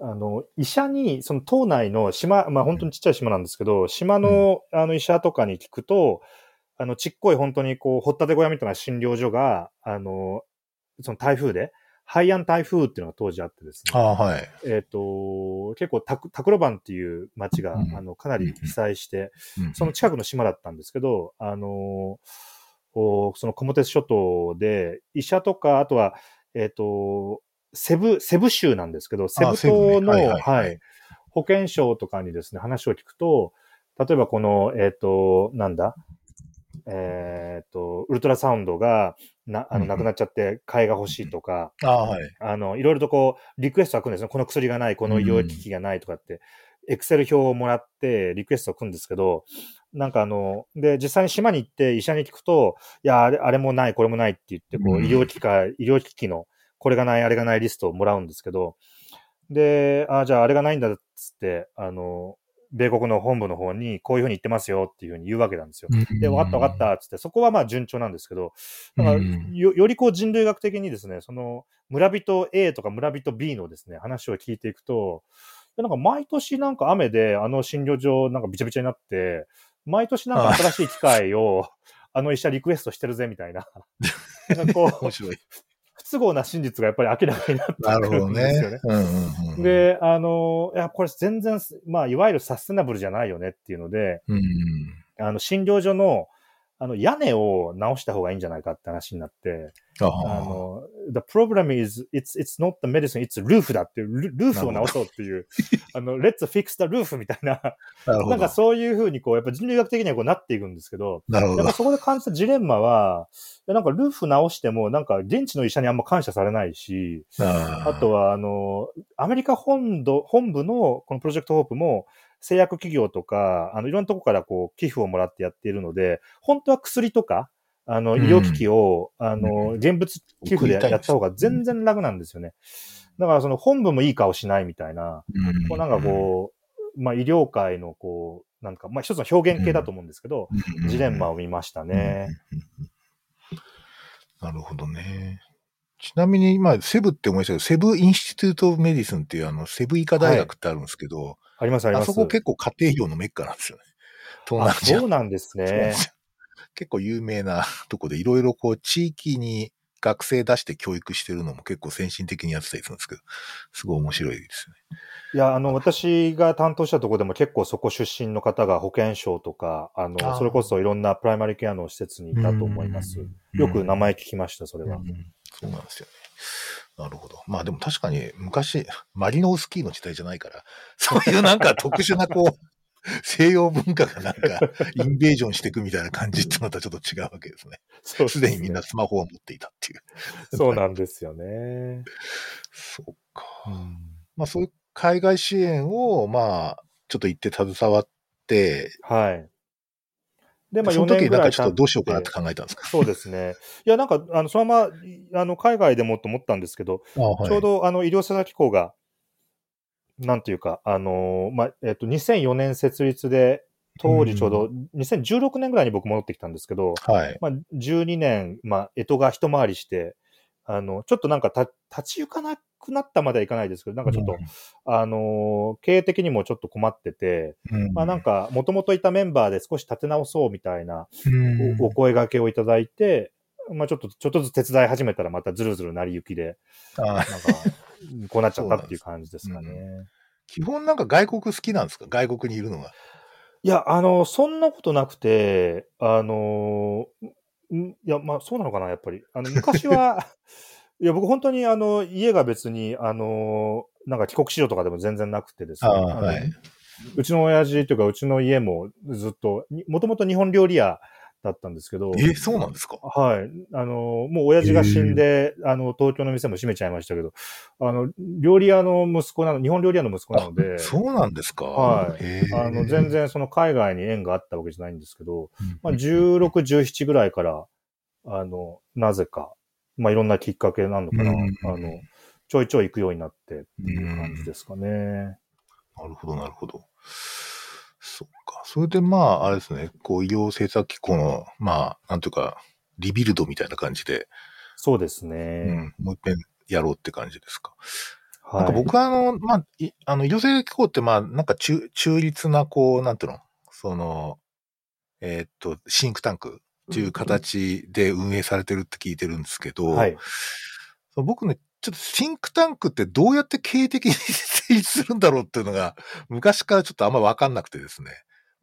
Speaker 2: あの、医者に、その島内の島、まあ本当にちっちゃい島なんですけど、島の、あの医者とかに聞くと、あの、ちっこい本当にこう、掘ったて小屋みたいな診療所が、あの、その台風で、ハイアン台風っていうのが当時あってですね。
Speaker 1: ああ、はい。
Speaker 2: えっ、と、結構タク、タクロバンっていう町が、
Speaker 1: うん。
Speaker 2: あの、かなり被災して、
Speaker 1: うん
Speaker 2: その近くの島だったんですけど、あのおそのコモテス諸島で、医者とか、あとは、えっ、と、セブ、セブ州なんですけど、セブ
Speaker 1: セブね
Speaker 2: 島の、
Speaker 1: はい
Speaker 2: は
Speaker 1: はいい。はい
Speaker 2: 保健省とかにですね、話を聞くと、例えばこの、えっ、と、なんだえっ、と、ウルトラサウンドが、な、あの、
Speaker 1: うんうん
Speaker 2: なくなっちゃって、替えが欲しいとか、
Speaker 1: ああ、はい。
Speaker 2: あの、いろいろとこう、リクエストが来るんですね。この薬がない、この医療機器がないとかって、エクセル表をもらって、リクエストを来るんですけど、なんかあの、で、実際に島に行って医者に聞くと、いや、あれ、あれもない、これもないって言って、こう、
Speaker 1: うん
Speaker 2: 医療機か、医療機器の、これがない、あれがないリストをもらうんですけど、で、あ、じゃああれがないんだっつって、あの、米国の本部の方に、こういうふうに言ってますよっていうふうに言うわけなんですよ。で、分かった分かったっつって、そこはまあ順調なんですけど、だから
Speaker 1: うん
Speaker 2: よよりこう人類学的にですね、その村人 A とか村人 B のですね、話を聞いていくと、なんか毎年なんか雨であの診療所なんかびちゃびちゃになって、毎年なんか新しい機械を あの医者リクエストしてるぜみたいな、なんかこう
Speaker 1: 面、白い。
Speaker 2: 不都合な真実がやっぱり明らかになってくるんですよね。。
Speaker 1: ねうんうんうん、
Speaker 2: で、あの、いや、これ全然、まあ、いわゆるサステナブルじゃないよねっていうので、
Speaker 1: うんうん、
Speaker 2: あの、診療所の、あの、屋根を直した方がいいんじゃないかって話になって、
Speaker 1: あ
Speaker 2: の、the problem is, it's, it's not the medicine, it's roof だっていう、ルルーフを直そうっていう、あの、let's fix the roof みたいな、
Speaker 1: な。
Speaker 2: なんかそういうふうにこう、やっぱ人類学的にはこうなっていくんですけど、
Speaker 1: なるほど
Speaker 2: やっぱ。そこで感じたジレンマは、なんかルーフ直しても、なんか現地の医者にあんま感謝されないし、
Speaker 1: あ
Speaker 2: あとは、あの、アメリカ本土、本部のこのプロジェクトホープも、製薬企業とか、あの、いろんなとこからこう、寄付をもらってやっているので、本当は薬とか、あの、
Speaker 1: うん。
Speaker 2: 医療機器を、あの、
Speaker 1: うん。
Speaker 2: 現物寄付でやった方が全然楽なんですよね。だからその本部もいい顔しないみたいな、
Speaker 1: うん。
Speaker 2: こうなんかこう、まあ医療界のこう、なんか、まあ一つの表現系だと思うんですけど、
Speaker 1: うん。
Speaker 2: ジレンマを見ましたね。
Speaker 1: なるほどね。ちなみに今、セブって思いましたけど、セブインステュート・オブ・メディスンっていうあの、セブ医科大学ってあるんですけど、
Speaker 2: ありますあります。
Speaker 1: あそこ結構家庭用のメッカなんですよね。東
Speaker 2: あ
Speaker 1: 南アジア。
Speaker 2: そうなんですね。
Speaker 1: 結構有名な とこで、いろいろこう、地域に学生出して教育してるのも結構先進的にやってたりするんですけど、すごい面白いですね。
Speaker 2: いや、あの、私が担当したところでも結構そこ出身の方が保健省とか、あの、
Speaker 1: あー
Speaker 2: それこそいろんなプライマリケアの施設にいたと思います。よく名前聞きました、それは。
Speaker 1: うんそうなんですよね。なるほど。まあでも確かに昔、マリノウスキーの時代じゃないから、そういうなんか特殊なこう、西洋文化がなんかインベージョンしていくみたいな感じっていうのとはちょっと違うわけですね。
Speaker 2: そう
Speaker 1: すでにみんなスマホを持っていたっていう。
Speaker 2: そうなんですよね。
Speaker 1: そうか。
Speaker 2: うん
Speaker 1: まあそういう海外支援を、まあ、ちょっと行って携わって、
Speaker 2: はい。で、まあ4
Speaker 1: その時
Speaker 2: 年ぐらい
Speaker 1: なんかちょっとどうしようかなっ
Speaker 2: 経
Speaker 1: て考えたんですか？
Speaker 2: そうですね。いや、なんか、あの、そのまま、あの、海外でもと思ったんですけど、
Speaker 1: あは
Speaker 2: ちょうど、あの、医療政策機構が、なんていうか、あのーまあ、えっと、2004年設立で、当時ちょうど、2016年ぐらいに僕戻ってきたんですけど、
Speaker 1: はい。
Speaker 2: まあ、12年、まあ、干支が一回りして、あの、ちょっとなんかた立ち行かなくなったまではいかないですけど、なんかちょっと、あのー経営的にもちょっと困ってて、
Speaker 1: うん、
Speaker 2: まあなんか、もともといたメンバーで少し立て直そうみたいな
Speaker 1: うん、
Speaker 2: おお声掛けをいただいて、まあちょっと、ちょっとずつ手伝い始めたらまたずるずる成り行きで、
Speaker 1: あ
Speaker 2: なんか、こうなっちゃったっていう感じですかね。
Speaker 1: 基本なんか外国好きなんですか？外国にいるのが。
Speaker 2: いや、あの、そんなことなくて、あの、んいや、まあそうなのかな、やっぱり。あの、昔は、いや、僕本当にあの、家が別に、あの、なんか帰国子女とかでも全然なくてですね。
Speaker 1: はい。
Speaker 2: うちの親父というか、うちの家もずっと、もともと日本料理屋だったんですけど、
Speaker 1: え、そうなんですか？
Speaker 2: はい。あの、もう親父が死んで、あの、東京の店も閉めちゃいましたけど、あの、料理屋の息子なの、日本料理屋の息子なので、
Speaker 1: そうなんですか？
Speaker 2: はい。あの、全然その海外に縁があったわけじゃないんですけど、
Speaker 1: うん
Speaker 2: まあ、16、17ぐらいから、あの、なぜか、まあ、いろんなきっかけなのかな、
Speaker 1: うん
Speaker 2: あの、ちょいちょい行くようになってっていう感じですかね。
Speaker 1: なるほど、なるほど。そっか。それでまあ、あれですね、こう、医療政策機構の、まあ、なんていうか、リビルドみたいな感じで、
Speaker 2: そうです
Speaker 1: う
Speaker 2: ね。
Speaker 1: ん、もう一遍やろうって感じですか。
Speaker 2: はい。
Speaker 1: なんか僕はあの、まあ、いあの、医療政策機構ってまあ、なんか中、中立な、こう、なんていうの？その、えーっと、シンクタンクっていう形で運営されてるって聞いてるんですけど、
Speaker 2: はい。
Speaker 1: そう僕ね、ちょっとシンクタンクってどうやって経営的に成立するんだろうっていうのが、昔からちょっとあんまわかんなくてですね。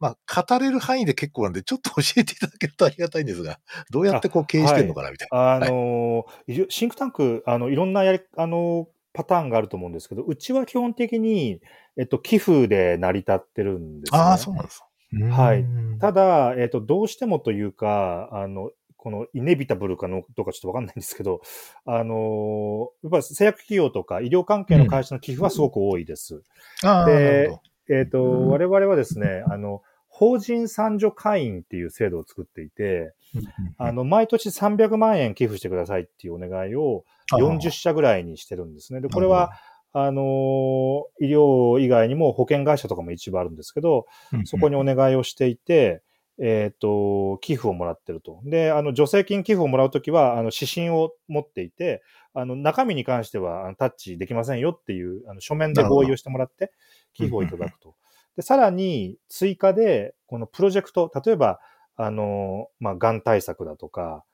Speaker 1: まあ、語れる範囲で結構なんで、ちょっと教えていただけるとありがたいんですが、どうやってこう経営してるのかなみたいな。
Speaker 2: あのー、医療シンクタンク、あの、いろんなやり、あのー、パターンがあると思うんですけど、うちは基本的に、えっと、寄付で成り立ってるんですね。
Speaker 1: ああ、そうなんですか。
Speaker 2: はい
Speaker 1: うん
Speaker 2: ただ、えっ、と、どうしてもというか、あの、このイネビタブルかのとかちょっとわかんないんですけど、あのーやっぱり製薬企業とか医療関係の会社の寄付はすごく多いです。
Speaker 1: ああ、
Speaker 2: でえっ、と、我々はですね、あの、法人参助会員っていう制度を作っていて、
Speaker 1: ど。
Speaker 2: あの、毎年300万円寄付してくださいっていうお願いを40社ぐらいにしてるんですね。で、これは、、あのー医療以外にも保険会社とかも一部あるんですけど、そこにお願いをしていて、えっ、と、寄付をもらってると。で、あの、助成金寄付をもらうときは、あの、指針を持っていて、あの、中身に関しては、あのタッチできませんよっていう、あの、書面で合意をしてもらって、寄付をいただくと。で、さらに、追加で、このプロジェクト、例えば、あの、まあ、がん対策だとか、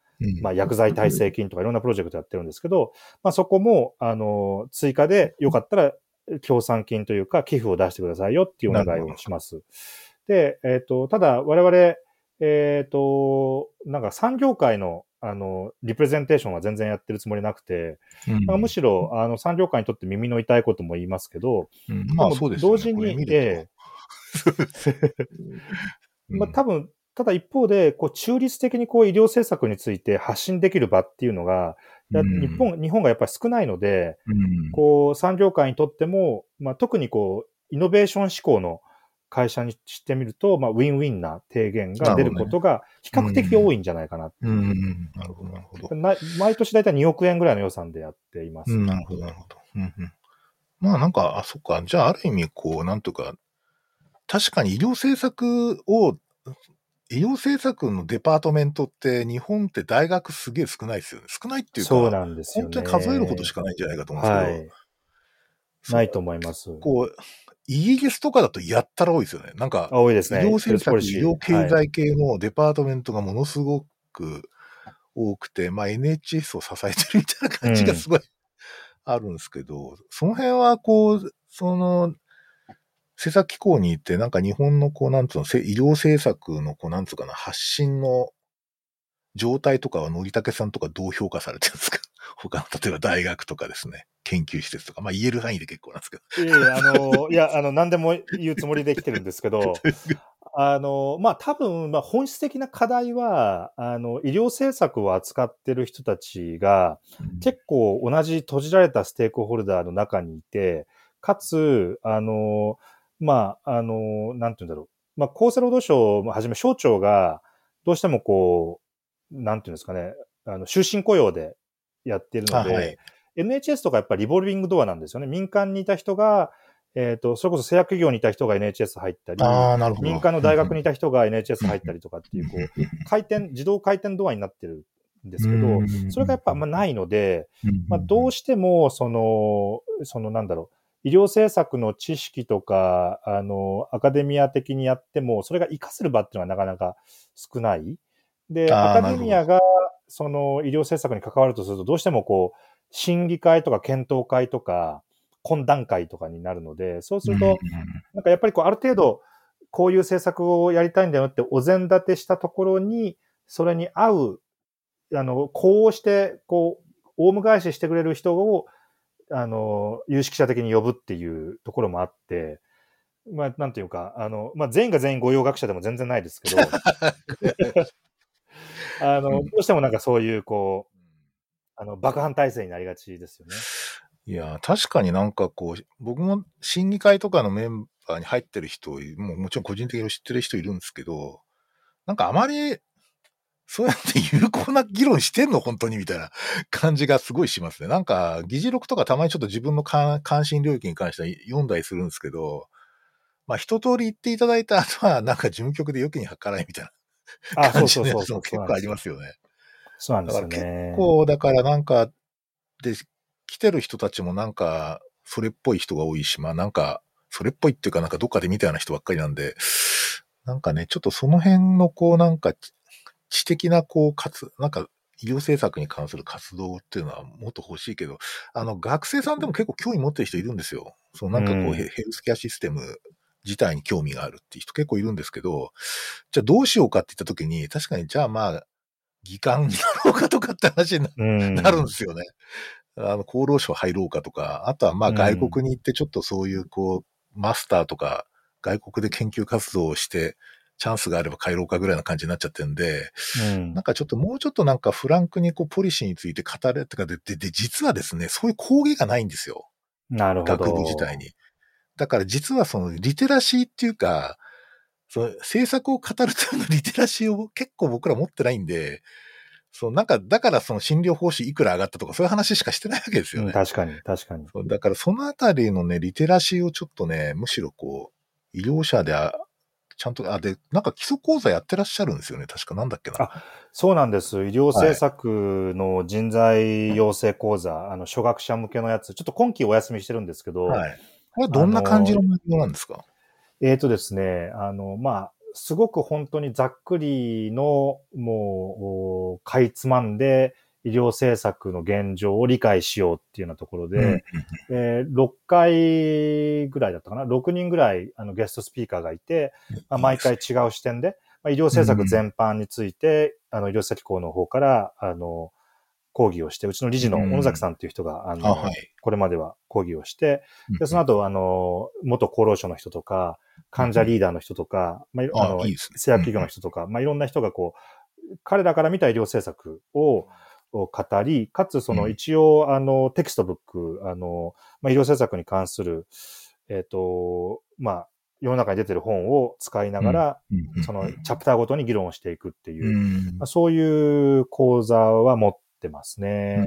Speaker 2: まあ、薬剤耐性菌とかいろんなプロジェクトやってるんですけど、まあ、そこも、あの、追加でよかったら、協賛金というか、寄付を出してくださいよっていうお願いをします。で、えっ、と、ただ、我々、えっ、と、なんか産業界の、あの、リプレゼンテーションは全然やってるつもりなくて、
Speaker 1: うん。
Speaker 2: むしろ、あの、産業界にとって耳の痛いことも言いますけど、
Speaker 1: うん。まあそうですよね。
Speaker 2: 同時に
Speaker 1: これ見ると。
Speaker 2: え まあ、多分、ただ一方で、こう、中立的にこう、医療政策について発信できる場っていうのが、や
Speaker 1: うん。
Speaker 2: 日本、日本がやっぱり少ないので、
Speaker 1: うん。
Speaker 2: こう、産業界にとっても、まあ、特にこう、イノベーション志向の会社にしてみると、まあ、ウィンウィンな提言が出ることが比較的多いんじゃないかな。
Speaker 1: うんうんなるほど、なるほど。
Speaker 2: な毎年だいたい2億円ぐらいの予算でやっています。
Speaker 1: うん、なるほど、なるほど。うんうん、まあなんか、あ、そっか。じゃあある意味、こう、なんとか、確かに医療政策を、医療政策のデパートメントって日本って大学すげえ少ないですよね。少ないっていうか、
Speaker 2: そうなんですよね。
Speaker 1: 本当に数えることしかないんじゃないかと思うんですけど、
Speaker 2: はい。ないと思います。
Speaker 1: こう、イギリスとかだとやったら多いですよね。なんか、
Speaker 2: あ多いですね。
Speaker 1: 医療政策、医療経済系のデパートメントがものすごく多くて、まあ NHS を支えてるみたいな感じがすごいあるんですけど、その辺はこう、その、政策機構に行って、なんか日本のこう、なんつうの、せ医療政策のこう、なんつうかな、発信の状態とかは、のりたけさんとかどう評価されてるんですか？他の、例えば大学とかですね、研究施設とか、まあ言える範囲で結構なんですけど。
Speaker 2: いえいえ、あの、いや、あの、何でも言うつもりで来てるんですけど、あの、まあ、多分、まあ、本質的な課題は、あの、医療政策を扱ってる人たちが、結構同じ閉じられたステークホルダーの中にいて、かつ、あの、まあ、あの、なんて言うんだろう。まあ、厚生労働省をはじめ省庁が、どうしてもこう、なんていうんですかね、あの、終身雇用でやっているので、
Speaker 1: あはい
Speaker 2: NHS とかやっぱりリボルビングドアなんですよね。民間にいた人が、えっ、と、それこそ製薬企業にいた人が NHS 入ったり。民間の大学にいた人が NHS 入ったりとかっていう、こう、回転、自動回転ドアになってるんですけど、それがやっぱあんまないので、まあ、どうしても、その、そのなんだろう、医療政策の知識とか、あの、アカデミア的にやっても、それが活かせる場っていうのはなかなか少ない。で、アカデミアが、その医療政策に関わるとすると、どうしてもこう、審議会とか検討会とか、懇談会とかになるので、そうすると、なんかやっぱりこう、ある程度、こういう政策をやりたいんだよってお膳立てしたところに、それに合う、あの、こうして、こう、オウム返ししてくれる人を、あの、有識者的に呼ぶっていうところもあって、まあ、なんていうか、あの、まあ、全員が全員御用学者でも全然ないですけど、あの、どうしてもなんかそういう、こう、あの、爆破体制になりがちですよね。
Speaker 1: いや、確かになんかこう、僕も審議会とかのメンバーに入ってる人、もうもちろん個人的に知ってる人いるんですけど、なんかあまり、そうやって有効な議論してんの？本当にみたいな感じがすごいしますね。なんか、議事録とかたまにちょっと自分の関関心領域に関しては読んだりするんですけど、まあ一通り言っていただいた後は、なんか事務局でよきに計らいみたい
Speaker 2: あ、
Speaker 1: な感
Speaker 2: そうそうそうそう。
Speaker 1: 結構ありますよね。
Speaker 2: そうなんですよ
Speaker 1: だから
Speaker 2: ね。
Speaker 1: こう、だからなんか、で、来てる人たちもなんか、それっぽい人が多いし、まあなんか、それっぽいっていうかなんかどっかで見たような人ばっかりなんで、なんかね、ちょっとその辺のこうなんか、知的なこう活、なんか医療政策に関する活動っていうのはもっと欲しいけど、あの学生さんでも結構興味持ってる人いるんですよ。そうなんかこう、ヘルスケアシステム自体に興味があるっていう人結構いるんですけど、じゃあどうしようかって言った時に、確かにじゃあまあ、議官になろうかとかって話になるんですよね。あの、厚労省入ろうかとか、あとはまあ
Speaker 2: うん
Speaker 1: 外国に行ってちょっとそういうこう、マスターとか、外国で研究活動をして、チャンスがあれば帰ろうかぐらいな感じになっちゃってるんで、
Speaker 2: うん
Speaker 1: なんかちょっともうちょっとなんかフランクにこう、ポリシーについて語れってかで、で、で、実はですね、そういう講義がないんですよ。
Speaker 2: なるほど。
Speaker 1: 学部自体に。だから実はそのリテラシーっていうか、その政策を語るためのリテラシーを結構僕ら持ってないんで、そう、なんか、だからその診療報酬いくら上がったとかそういう話しかしてないわけですよね。
Speaker 2: うん確かに、確かに。
Speaker 1: だからそのあたりのね、リテラシーをちょっとね、むしろこう、医療者であ、ちゃんと、あ、で、なんか基礎講座やってらっしゃるんですよね。確かなんだっけな。
Speaker 2: あそうなんです。医療政策の人材養成講座、あの、初学者向けのやつ、ちょっと今期お休みしてるんですけど、
Speaker 1: はい。これはどんな感じの内容なんですか、
Speaker 2: えーとですね、あの、まあ、すごく本当にざっくりの、もう、おかいつまんで、医療政策の現状を理解しようっていうようなところで、
Speaker 1: うん
Speaker 2: えー6回ぐらいだったかな ?6 人ぐらいあのゲストスピーカーがいて、まあ、毎回違う視点で、まあ、医療政策全般について、あの、医療政策機構の方から、あの、講義をして、うちの理事の小野崎さんっていう人が、あの、はい、これまでは講義をして、で、その後、あの、元厚労省の人とか、患者リーダーの人とか、まあ、あの、製薬企業の人とか、まあ、いろんな人がこう、彼らから見た医療政策を、語り、かつその一応、あの、テキストブック、あの、まあ、医療政策に関する、えっ、ー、と、まあ、世の中に出てる本を使いながら、そのチャプターごとに議論をしていくっていう、まあ、そういう講座は持ってますね。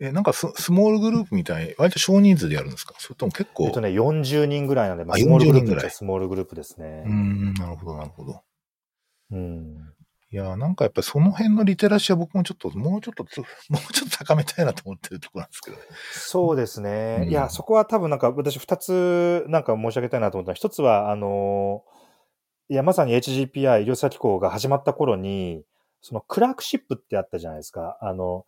Speaker 1: え、なんかススモールグループみたい、割と少人数でやるんですか？それとも結構。
Speaker 2: えっとね、40人ぐらいなんで、まあ、スモールグループっちゃスモールグループですね。
Speaker 1: うん、なるほど、なるほど。うん。いや、なんかやっぱりその辺のリテラシーは僕もちょっと、もうちょっと、もうちょっと高めたいなと思ってるところなんですけどね。
Speaker 2: そうですね。うん、いや、そこは多分なんか私二つなんか申し上げたいなと思った一つは、あの、いや、まさに HGPI 医療者機構が始まった頃に、そのクラークシップってあったじゃないですか。あの、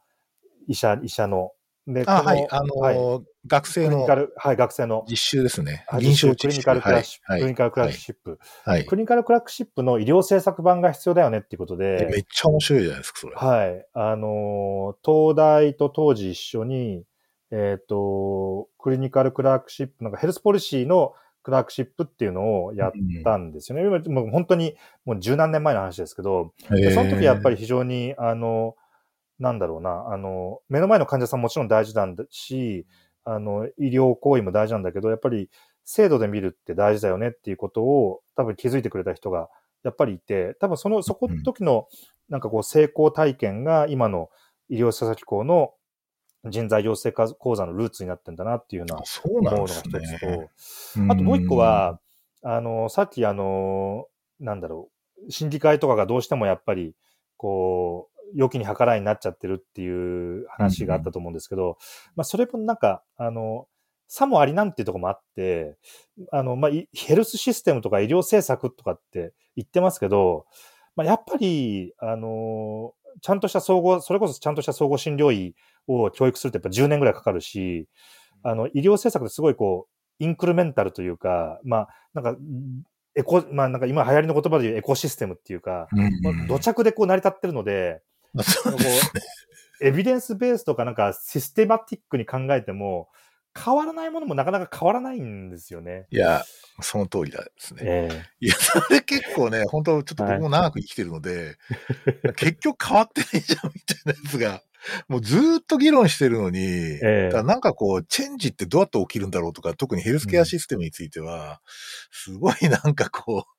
Speaker 2: 医者、医者の。
Speaker 1: で、あはい、あのーはい、学生の。
Speaker 2: はい、学生の。
Speaker 1: 実習ですね。
Speaker 2: 臨床クリニカルクラッシュ、はい、クリニカルクラッシップ、はい。クリニカルクラッシップの医療政策版が必要だよねっていうことで。
Speaker 1: めっちゃ面白いじゃないですか、それ。
Speaker 2: はい。あのー、東大と当時一緒に、えっ、ー、と、クリニカルクラークシップ、なんかヘルスポリシーのクラークシップっていうのをやったん。ですよね。うん、もう本当にもう十何年前の話ですけど、その時やっぱり非常に、あの、なんだろうな、あの、目の前の患者さんもちろん大事なんだし、あの、医療行為も大事なんだけど、やっぱり制度で見るって大事だよねっていうことを多分気づいてくれた人がやっぱりいて、多分その、そこの時のなんかこう成功体験が今の医療佐々木校の人材養成講座のルーツになってんだなっていうような思うのが一つと、あともう一個は、あの、さっきあの、なんだろう、心理会とかがどうしてもやっぱり、こう、良きに計らいになっちゃってるっていう話があったと思うんですけど、うん。まあ、それもなんか、あの、さもありなんていうところもあって、あの、まあ、ヘルスシステムとか医療政策とかって言ってますけど、まあ、やっぱり、あの、ちゃんとした総合、それこそちゃんとした総合診療医を教育するとやっぱ10年ぐらいかかるし、あの、医療政策ってすごいこう、インクルメンタルというか、まあ、なんか、エコ、まあなんか今流行りの言葉で言うエコシステムっていうか、うん、まあ、土着でこう成り立ってるので、そう。エビデンスベースとかなんかシステマティックに考えても、変わらないものもなかなか変わらないんですよね。
Speaker 1: いや、その通りですね。えー、いや、それ結構ね、本当ちょっと僕も長く生きてるので、はい、結局変わってないじゃんみたいなやつが、もうずっと議論してるのに、えー、なんかこう、チェンジってどうやって起きるんだろうとか、特にヘルスケアシステムについては、すごいなんかこう、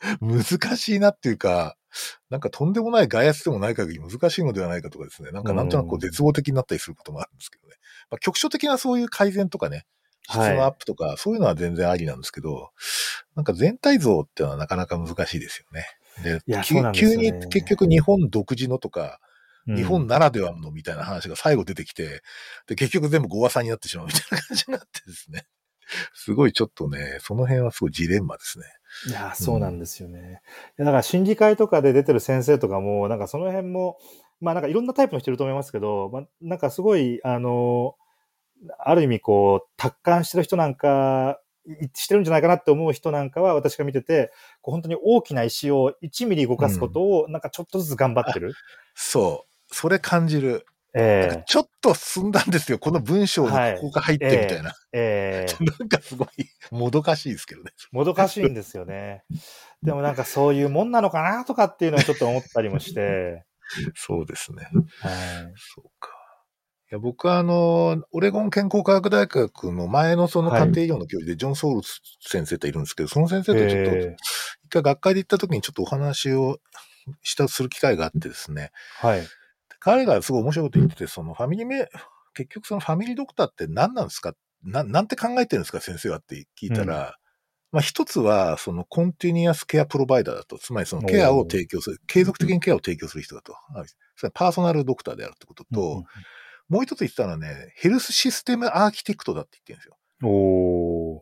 Speaker 1: 難しいなっていうか、なんかとんでもない外圧でもない限り難しいのではないかとかですね、なんかなんとなくこう絶望的になったりすることもあるんですけどね。まあ、局所的なそういう改善とかね、質のアップとか、はい、そういうのは全然ありなんですけど、なんか全体像っていうのはなかなか難しいですよね。で、でね、急に結局日本独自のとか、日本ならではのみたいな話が最後出てきて、で、結局全部ごわさになってしまうみたいな感じになってですね。すごいちょっとね、その辺はすごいジレンマですね。
Speaker 2: いや、そうなんですよね。うん、だから審議会とかで出てる先生とかも、なんかその辺も、まあなんかいろんなタイプの人いると思いますけど、まあなんかすごい、あの、ある意味こう、達観してる人なんか、してるんじゃないかなって思う人なんかは私が見てて、こう本当に大きな石を1ミリ動かすことをなんかちょっとずつ頑張ってる。うん、
Speaker 1: そう。それ感じる。ええー、ちょっと進んだんですよ。この文章にここが入ってみたいな。ええー、なんかすごい、もどかしいですけどね。
Speaker 2: もどかしいんですよね。でもなんかそういうもんなのかなとかっていうのはちょっと思ったりもして。
Speaker 1: そうですね。はい。そうか。いや僕はあの、オレゴン健康科学大学の前のその家庭医療の教授で、ジョン・ソウル先生っているんですけど、その先生とちょっと、一回学会で行った時にちょっとお話をした、する機会があってですね。はい。彼がすごい面白いこと言ってて、そのファミリーメ、結局そのファミリードクターって何なんですか？ななんて考えてるんですか先生はって聞いたら、うん、まあ一つは、そのコンティニアスケアプロバイダーだと。つまりそのケアを提供する、継続的にケアを提供する人だと。それパーソナルドクターであるってことと、うん、もう一つ言ったのはね、ヘルスシステムアーキテクトだって言ってるんですよ。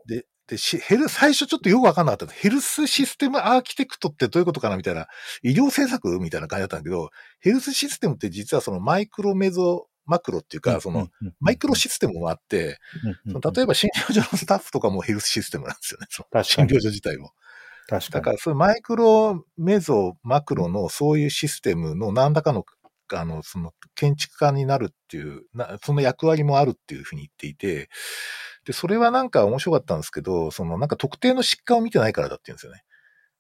Speaker 1: で、で、ヘル、最初ちょっとよくわかんなかった。ヘルスシステムアーキテクトってどういうことかなみたいな、医療政策？みたいな感じだったんだけど、ヘルスシステムって実はそのマイクロメゾマクロっていうか、その、マイクロシステムもあって、その例えば診療所のスタッフとかもヘルスシステムなんですよね。診療所自体も。
Speaker 2: 確かに。
Speaker 1: だから、そういうマイクロ、メゾ、マクロのそういうシステムの何らかの、あの、その建築家になるっていう、なその役割もあるっていうふうに言っていて、で、それはなんか面白かったんですけど、そのなんか特定の疾患を見てないからだって言うんですよね。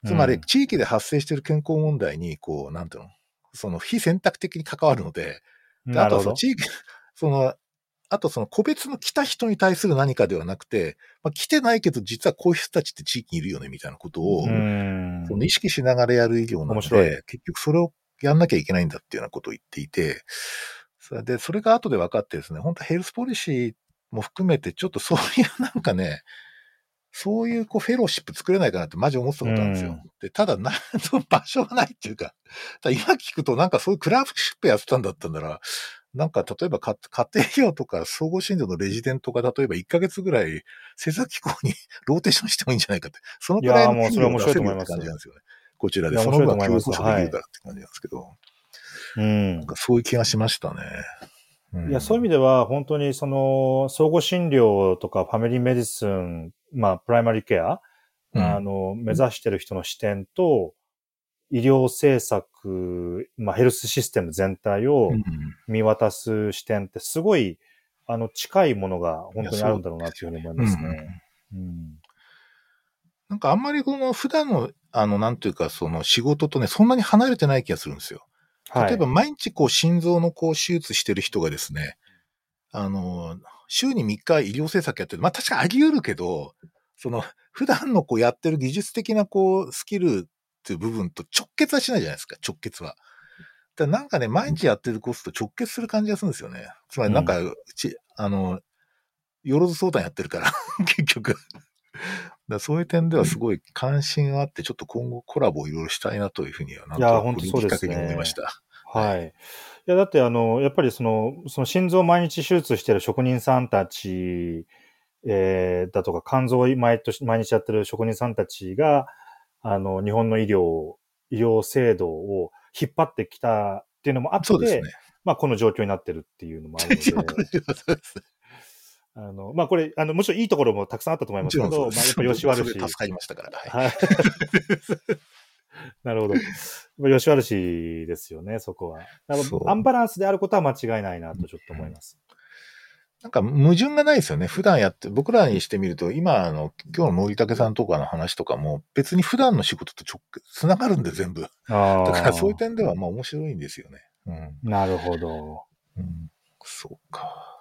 Speaker 1: つまり、
Speaker 2: うん
Speaker 1: 地域で発生している健康問題に、こう、なんていうの、その非選択的に関わるので、であと。はその地域、その、あとその個別の来た人に対する何かではなくて、まあ、来てないけど実はこういう人たちって地域にいるよねみたいなことを、
Speaker 2: うん
Speaker 1: その意識しながらやる医療なので、結局それをやんなきゃいけないんだっていうようなことを言っていて、それで、それが後で分かってですね、本当ヘルスポリシーも含めてちょっとそういう なんかね、そういうこうフェローシップ作れないかなってマジ思ってたことなんですよ。
Speaker 2: うん
Speaker 1: で、ただ、なんと場所がないっていうか、ただ今聞くとなんかそういう clerkship やってたんだったんなら、なんか例えばか家庭医療とか総合診療のレジデントが例えば1ヶ月ぐらい政策機構に ローテーションしてもいいんじゃないかって、そのくらいの
Speaker 2: いやーもうそれは面白いと思います
Speaker 1: 給料を出せるって感じなんですよね。こちらで。その分は
Speaker 2: 面白いと思います
Speaker 1: 供給与保証できるからって感じなんですけど、
Speaker 2: うん
Speaker 1: なんかそういう気がしましたね。うん
Speaker 2: いや、そういう意味では、本当にその、総合診療とか family medicine、まあ、プライマリーケア、
Speaker 1: うん
Speaker 2: あの、目指してる人の視点と、医療政策、まあ、ヘルスシステム全体を
Speaker 1: うん
Speaker 2: 見渡す視点ってすごい、あの、近いものが本当にあるんだろうなっていうふうに思いますね。うん。
Speaker 1: なんかあんまりこの普段の、あの、なんというか、その仕事とね、そんなに離れてない気がするんですよ。
Speaker 2: はい。
Speaker 1: 例えば毎日こう心臓のこう手術してる人がですね、あの、週に3日医療政策やってる。まあ確かあり得るけど、その普段のこうやってる技術的なこうスキルっていう部分と直結はしないじゃないですか、直結は。だなんかね、毎日やってるコスト直結する感じがするんですよね。つまりなんか、うち、あの、よろず相談やってるから、結局。だそういう点ではすごい関心があって、ちょっと今後コラボをいろいろしたいなというふうには、なんときっかけに思いました。
Speaker 2: はい。いや、だってあの、やっぱりその、その心臓を毎日手術してる職人さんたち、えー、だとか肝臓を毎年、毎日やってる職人さんたちが、あの、日本の医療、医療制度を引っ張ってきたっていうのもあって、
Speaker 1: ね。
Speaker 2: まあこの状況になってるっていうのもあるので、あの、まあこれ、あの、もちろんいいところもたくさんあったと思い
Speaker 1: も
Speaker 2: ますけど。まあやっぱ吉原市
Speaker 1: それで。助かりましたから。はい
Speaker 2: はい。なるほど。まあ吉原市ですよね、そこは。アンバランスであることは間違いないなとちょっと思います。
Speaker 1: なんか矛盾がないですよね。普段やって、僕らにしてみると、今、あの、今日の森武さんとかの話とかも、別に普段の仕事と直結、つながるんで全部。
Speaker 2: ああ。
Speaker 1: だからそういう点では、まあ面白いんですよね。うん。
Speaker 2: なるほど。
Speaker 1: うん、そうか。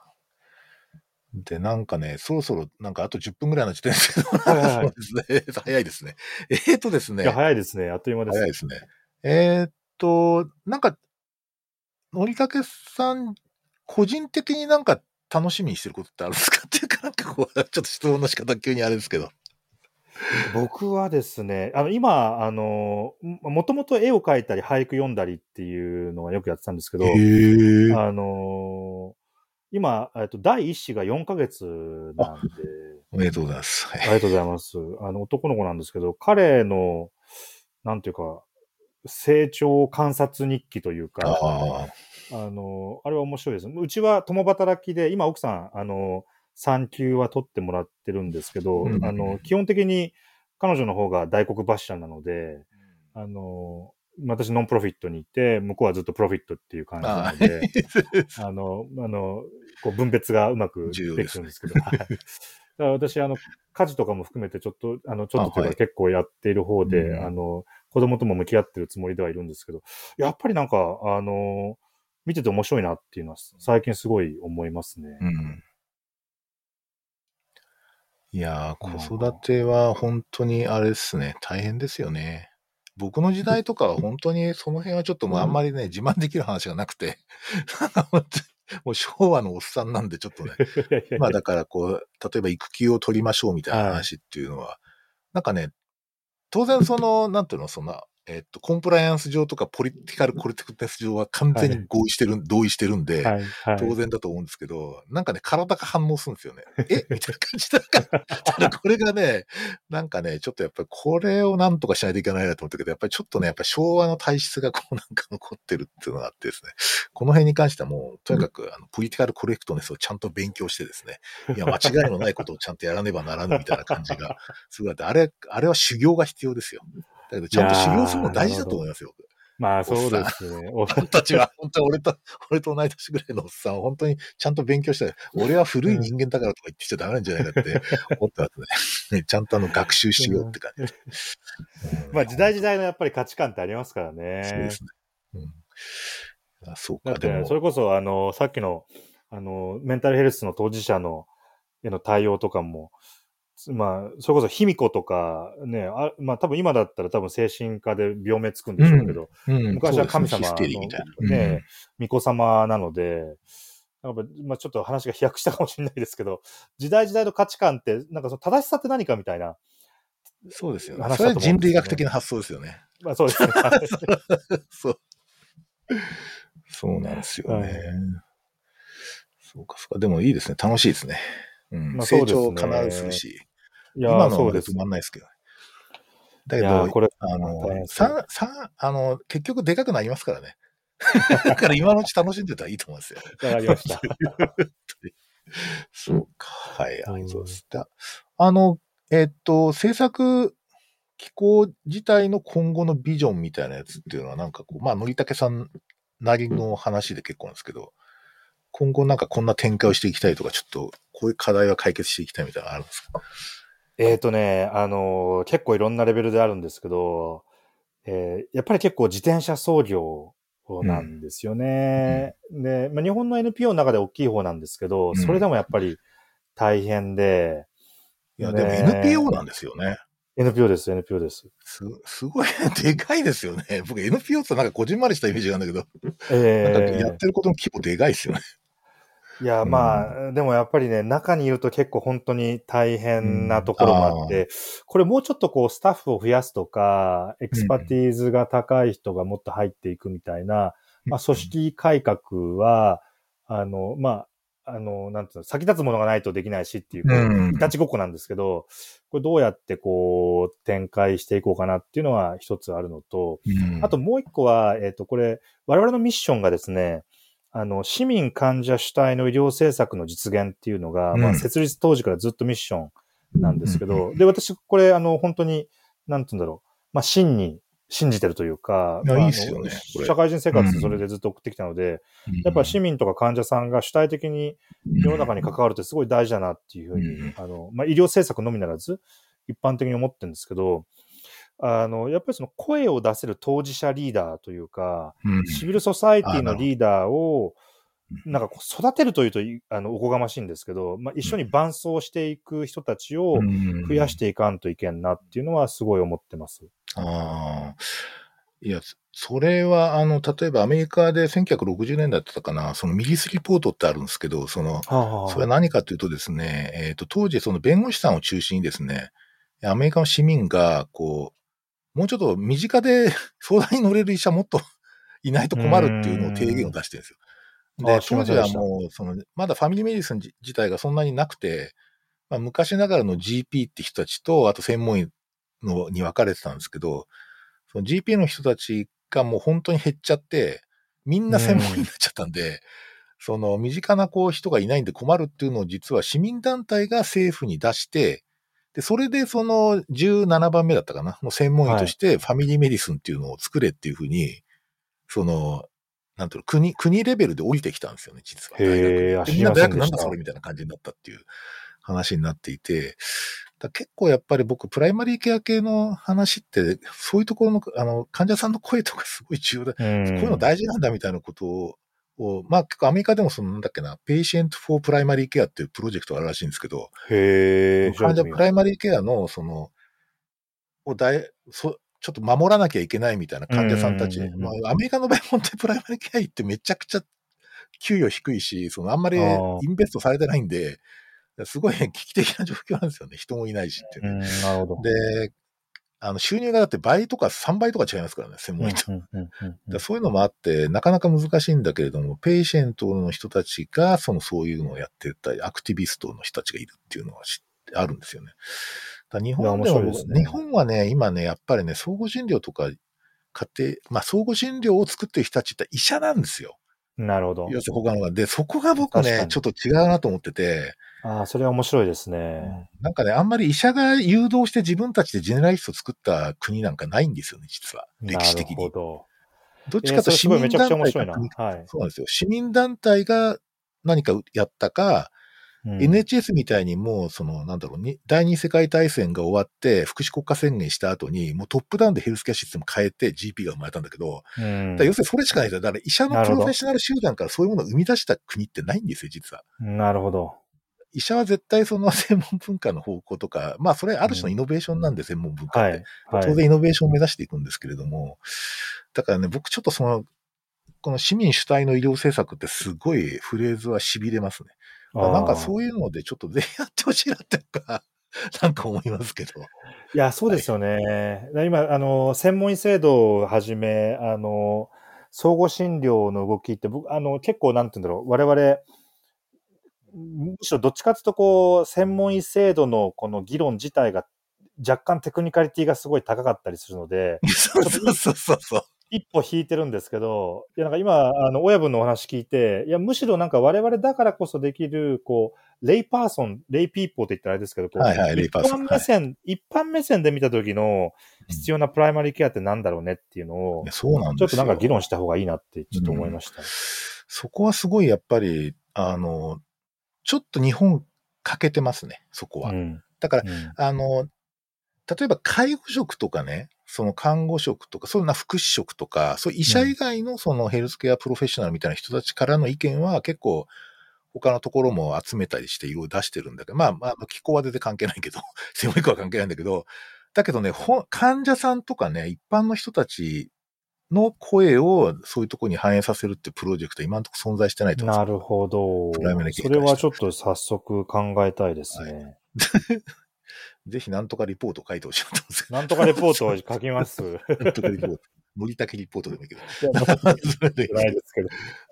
Speaker 1: で、なんかね、そろそろ、なんかあと10分ぐらいの時点ですけど、
Speaker 2: はいはいはい
Speaker 1: そうですね。早いですね。えー、とですね。
Speaker 2: 早いですね。あっという間です。
Speaker 1: 早いですね。えーっと、なんか、のりかけさん、個人的になんか楽しみにしてることってあるんですかっていうか、なんかこう、ちょっと質問の仕方急にあれですけど。
Speaker 2: 僕はですね、あの、今、あの、もともと絵を描いたり俳句読んだりっていうのはよくやってたんですけど、
Speaker 1: へ
Speaker 2: あの、今、えっと、第一子が4ヶ月なんで、
Speaker 1: おめでとうございます。はい
Speaker 2: ありがとうございます。あの、男の子なんですけど、彼の、なんていうか、成長観察日記というか、
Speaker 1: あ
Speaker 2: あの、あれは面白いです。うちは共働きで、今奥さん、あの、産休は取ってもらってるんですけど、
Speaker 1: うん
Speaker 2: あの、基本的に彼女の方が大黒柱なので、あの、私ノンプロフィットにいて、向こうはずっとプロフィットっていう感じな
Speaker 1: あ
Speaker 2: ので、あの、あの、こう分別がうまく
Speaker 1: で
Speaker 2: きてるんですけど、はい。だから私、あの、家事とかも含めてちょっと、あの、ちょっとという
Speaker 1: あはい
Speaker 2: か結構やっている方で、
Speaker 1: うん
Speaker 2: あの、子供とも向き合ってるつもりではいるんですけど、やっぱりなんか、あの、見てて面白いなっていうのは最近すごい思いますね。
Speaker 1: うん。いやー、子育ては本当にあれですね、大変ですよね。僕の時代とかは本当に その辺はちょっともうあんまりね、自慢できる話がなくて、もう昭和のおっさんなんでちょっとね、まあだからこう、例えば育休を取りましょうみたいな話っていうのは、なんかね、当然その、なんていうの、そんな、えっと、コンプライアンス上とかポリティカルコレクテス上は完全に合意してる、同意してるんで、
Speaker 2: はい。はい。
Speaker 1: 当然だと思うんですけど、なんかね、体が反応するんですよね。え？みたいな感じだから。ただこれがね、なんかね、ちょっとやっぱりこれをなんとかしないといけないなと思ったけど、やっぱりちょっとね、やっぱり昭和の体質がこうなんか残ってるっていうのがあってですね、この辺に関してはもう、とにかく、あの、ポリティカルコレクトネスをちゃんと勉強してですね、いや、間違いのないことをちゃんとやらねばならぬみたいな感じが、すごいあって、あれ、あれは修行が必要ですよ。だけど、ちゃんと修行するの大事だと思いますよ。
Speaker 2: まあ、そうですね。お
Speaker 1: 俺たちは、本当に俺と、俺と同い年ぐらいのおっさんは本当にちゃんと勉強して、俺は古い人間だからとか言ってきちゃダメなんじゃないかって思ってますね。ね ちゃんとあの学習しようって感じ。う ん
Speaker 2: まあ、時代時代のやっぱり価値観ってありますから
Speaker 1: そう
Speaker 2: ね
Speaker 1: で。すね。うん。あそうか、
Speaker 2: だそ、れこそ、あの、さっきの、あの、メンタルヘルスの当事者の、への対応とかも、まあ、それこそ、卑弥呼とか、ね、あまあ、多分今だったら多分精神科で病名つくんでしょうけど、
Speaker 1: うん
Speaker 2: 昔は神様。のね、巫女様なので、なんかまあ、ちょっと話が飛躍したかもしれないですけど、時代時代の価値観って、なんかその正しさって何かみたいな、
Speaker 1: うんそうですよね。
Speaker 2: 話
Speaker 1: それは人類学的な発想ですよね。
Speaker 2: まあそうですね。
Speaker 1: そう。そうなんですよね。
Speaker 2: はい
Speaker 1: そうか、そうか。でもいいですね。楽しいですね。うん。
Speaker 2: まあ
Speaker 1: 成長を必ずするし。
Speaker 2: いやー
Speaker 1: 今の
Speaker 2: そうです
Speaker 1: は止。まんないですけど。だけど、
Speaker 2: これ、
Speaker 1: あのさ、さ、あの、結局でかくなりますからね。だから今のうち楽しんでたらいいと思うんですよ。
Speaker 2: わかりました。
Speaker 1: そうか。はい、はそうです。だあの、えっと、制作機構自体の今後のビジョンみたいなやつっていうのはなんかこう、まあ、のりたけさんなりの話で結構なんですけど、今後なんかこんな展開をしていきたいとか、ちょっとこういう課題は解決していきたいみたいなのあるんですか？
Speaker 2: えっ、とね、あのー結構いろんなレベルであるんですけど、えーやっぱり結構自転車操業なんですよね。で、まあ、日本の NPO の中で大きい方なんですけど、
Speaker 1: うん
Speaker 2: それでもやっぱり大変で、
Speaker 1: いや、
Speaker 2: ね
Speaker 1: でも NPO なんですよね。
Speaker 2: NPO です、NPO です。
Speaker 1: す、すごい、でかいですよね。僕 NPO ってなんかこじんまりしたイメージがあるんだけど、
Speaker 2: え
Speaker 1: なんか
Speaker 2: ー
Speaker 1: やってることの規模でかいですよね。
Speaker 2: いや、
Speaker 1: うん。
Speaker 2: まあ、でもやっぱりね、中にいると結構本当に大変なところもあって、これもうちょっとこうスタッフを増やすとか、 expertise が高い人がもっと入っていくみたいな、まあ、組織改革は、あの、まあ、あの、なんていうの、先立つものがないとできないしっていう、いたちごっこなんですけど、これどうやってこう、展開していこうかなっていうのは一つあるのと、
Speaker 1: うん。
Speaker 2: あともう一個は、えっ、と、これ、我々のミッションがですね、あの、市民患者主体の医療政策の実現っていうのが、
Speaker 1: うん。
Speaker 2: まあ、設立当時からずっとミッションなんですけど、
Speaker 1: うん。
Speaker 2: で、私、これ、あの、本当に、なんて言うんだろう、まあ、真に信じてるというか、まあ社会人生活それでずっと送ってきたので、やっぱり市民とか患者さんが主体的に世の中に関わるってすごい大事だなっていうふうに、
Speaker 1: うん。
Speaker 2: あの、まあ、医療政策のみならず、一般的に思ってるんですけど、あの、やっぱりその声を出せる当事者リーダーというか、
Speaker 1: うん。
Speaker 2: シビルソサイティのリーダーを、
Speaker 1: うん。
Speaker 2: なんか育てるというといあのおこがましいんですけど、まあ、一緒に伴走していく人たちを増やしていかんといけんなっていうのはすごい思ってます。
Speaker 1: ああ。いや、それは、あの、例えばアメリカで1960年代だったかな、そのミリスリポートってあるんですけど、その、それは何かというとですね、えっ、と、当時その弁護士さんを中心にですね、アメリカの市民が、こう、もうちょっと身近で 相談に乗れる医者もっと いないと困るっていうのを提言を出してるんですよ。で、当時はもう、その、まだファミリーメディスン自自体がそんなになくて、まあ、昔ながらの GP って人たちと、あと専門医のに分かれてたんですけど、その GP の人たちがもう本当に減っちゃって、みんな専門医になっちゃったんで、その身近なこう人がいないんで困るっていうのを実は市民団体が政府に出して、で、それでその17番目だったかな。の専門医としてファミリーメディスンっていうのを作れっていうふうに、その、なんていうの、国、国レベルで降りてきたんですよね、実は。
Speaker 2: へーあ知り
Speaker 1: 大学でみんな大学なんだそれみたいな感じになったっていう話になっていて、だ結構やっぱり僕、プライマリーケア系の話って、そういうところの、あの、患者さんの声とかすごい重要だ。
Speaker 2: こう
Speaker 1: いうの大事なんだみたいなことを、をまあ結構アメリカでもそのなんだっけな、 Patient for Primary Care っていうプロジェクトがあるらしいんですけど、
Speaker 2: へえ。
Speaker 1: 患者プライマリーケアの、その、を大そちょっと守らなきゃいけないみたいな患者さんたち、まあ、アメリカの場合、本当にプライマリーケア医ってめちゃくちゃ給与低いし、そのあんまり invest されてないんで、すごい危機的な状況なんですよね。人もいないしっていうね、
Speaker 2: うん、なるほど。
Speaker 1: で、あの、収入がだって倍とか3倍とか違いますからね、専門医と。そういうのもあって、なかなか難しいんだけれども、 patient の人たちが、そのそういうのをやってたり、アクティビストの人たちがいるっていうのは知ってあるんですよね。日本でも
Speaker 2: いや面白いですね
Speaker 1: 日本はね、今ね、やっぱりね、総合診療とか、家庭、まあ、相互診療を作ってる人たちって医者なんですよ。
Speaker 2: なるほど。
Speaker 1: 要するに他のが。で、そこが僕ね、ちょっと違うなと思ってて、
Speaker 2: ああ、それは面白いですね。
Speaker 1: なんかね、あんまり医者が誘導して自分たちでジェネラリストを作った国なんかないんですよね、実は。歴史的に。
Speaker 2: なるほど。
Speaker 1: どっちかと市民団
Speaker 2: ちゃ面白いな。
Speaker 1: 体が国
Speaker 2: はい。
Speaker 1: そうなんですよ。市民団体が何かやったか、
Speaker 2: うん
Speaker 1: NHS みたいにもう、その、なんだろうに、第二次世界大戦が終わって、福祉国家宣言した後に、もうトップダウンでヘルスケアシステム変えて GP が生まれたんだけど、
Speaker 2: うん
Speaker 1: 要するにそれしかないんですよ。だから医者のプロフェッショナル集団からそういうものを生み出した国ってないんですよ、実は。
Speaker 2: なるほど。
Speaker 1: 医者は絶対その専門文化の方向とか、まあそれある種のイノベーションなんで、専門文化って。
Speaker 2: はい。はい。
Speaker 1: 当然イノベーションを目指していくんですけれども、だからね、僕ちょっとその、この市民主体の医療政策ってすごいフレーズは痺れますね。まあなんかそう
Speaker 2: いう。
Speaker 1: のでちょっとぜひやってほしいなっていうか、なんか思いますけど。
Speaker 2: いや、そうですよね。今、あの、専門医制度をはじめ、あの、相互診療の動きって、僕、あの、結構、なんて言うんだろう、我々、むしろどっちかというと、こう、専門医制度のこの議論自体が、若干 technicality がすごい高かったりするので、
Speaker 1: そうそうそうそう。
Speaker 2: 一歩引いてるんですけど、いや、なんか今、あの、親分のお話聞いて、いや、むしろなんか我々だからこそできる、こう、 lay person、lay people って言ったらあれですけど、こう、
Speaker 1: はいはい lay person
Speaker 2: 一般目線、一般目線で見た時の必要なプライマリーケアってなんだろうねっていうのを、
Speaker 1: そうなんですよ。
Speaker 2: ちょっとなんか議論した方がいいなってちょっと思いました。
Speaker 1: そこはすごいやっぱり、あの、ちょっと日本欠けてますね、そこは。
Speaker 2: うん。
Speaker 1: だから、
Speaker 2: うん
Speaker 1: あの、例えば介護職とかね、その看護職とか、そういうな福祉職とか、そう医者以外のそのヘルスケアプロフェッショナルみたいな人たちからの意見は結構他のところも集めたりしていろいろ出してるんだけど、まあまあ、気候は全然関係ないけど、専門医科は関係ないんだけど、だけどね、ほ患者さんとかね、一般の人たちの声をそういうところに反映させるってプロジェクトは今のところ存在してないと思う
Speaker 2: なるほど。それはちょっと早速考えたいですね。
Speaker 1: ぜひなんとかリポート書いてほしいなと思うんですけ
Speaker 2: なんとかレポートを書きます。
Speaker 1: なんとかリポート。森竹リポートでもいいけど。
Speaker 2: ないですけど。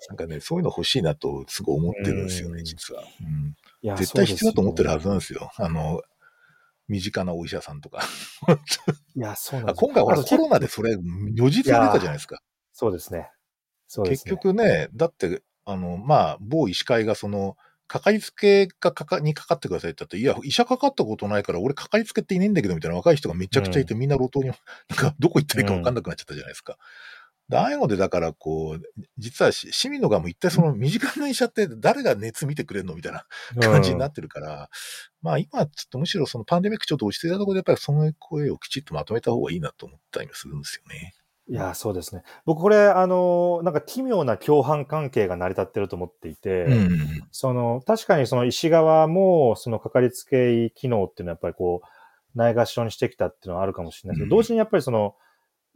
Speaker 1: なんかね、そういうの欲しいなとすごい思ってるんですよね、
Speaker 2: うん
Speaker 1: 実は。うん絶対必要だと思ってるはずなんですよ。あの、身近なお医者さんとか。
Speaker 2: いや、そうなんです
Speaker 1: あ今回コロナでそれ、如実に出たじゃないですか。
Speaker 2: そうですね。そうです
Speaker 1: 結
Speaker 2: ね。
Speaker 1: 局ね、だって、あの、まあ、某医師会がその、かかりつけがかか、にかかってくださいって言ったって、いや、医者かかったことないから、俺かかりつけっていねえんだけど、みたいな若い人がめちゃくちゃいて、みんな路頭に、なんか、どこ行ったらいいか分かんなくなっちゃったじゃないですか。でああいうので、だから、こう、実はし市民の側も一体その身近な医者って誰が熱見てくれるのみたいな感じになってるから、まあ今、ちょっとむしろそのパンデミックちょっと落ち着いたところで、やっぱりその声をきちっとまとめた方がいいなと思ったりもするんですよね。
Speaker 2: いや、そうですね。僕、これ、あの、なんか奇妙な共犯関係が成り立ってると思っていて、
Speaker 1: うん。
Speaker 2: その、確かにその医師側も、そのかかりつけ医機能っていうのはやっぱりこう、ないがしろにしてきたっていうのはあるかもしれないですけど、
Speaker 1: うん
Speaker 2: 同時にやっぱりその、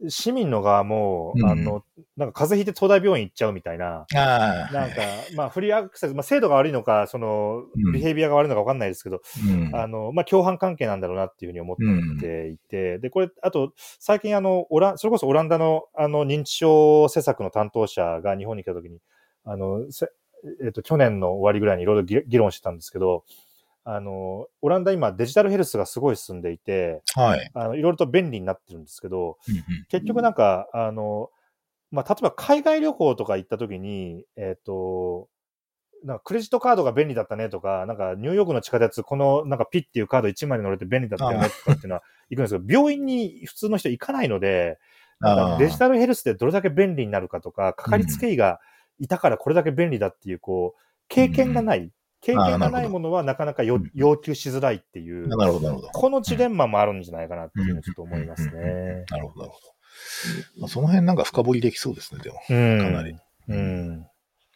Speaker 2: 市民の側も、
Speaker 1: うん。
Speaker 2: あの、なんか風邪ひいて東大病院行っちゃうみたいな。なんか、まあ、フリーアクセス、まあ、制度が悪いのか、その
Speaker 1: うん、
Speaker 2: ビヘイビアが悪いのか分かんないですけど、
Speaker 1: うん、
Speaker 2: あの、まあ、共犯関係なんだろうなっていうふうに思っていて、で、これ、あと、最近あの、オラン、それこそオランダの、あの、認知症施策の担当者が日本に来た時に、あの、せえっ、と、去年の終わりぐらいにいろいろ議議論してたんですけど、あの、オランダ今デジタルヘルスがすごい進んでいて、
Speaker 1: はい。
Speaker 2: あの、いろいろと便利になってるんですけど、
Speaker 1: うんうん
Speaker 2: 結局なんか、あの、まあ、例えば海外旅行とか行った時に、えっ、と、なんかクレジットカードが便利だったねとか、なんかニューヨークの地下鉄、このなんかピッっていうカード1枚に乗れて便利だったよねとかっていうのは行くんですけど、病院に普通の人行かないので、デジタルヘルスでどれだけ便利になるかとか、かかりつけ医がいたからこれだけ便利だっていう、こう、経験がない、経験がないものはなかなか要求しづらいっていう、
Speaker 1: なるほど、なるほど。
Speaker 2: このジレンマもあるんじゃないかなっていうのをちょっと思いますね。
Speaker 1: なるほど、なるほど。まあ、その辺なんか深掘りできそうですね、でも。
Speaker 2: うん。
Speaker 1: かなり。
Speaker 2: うん。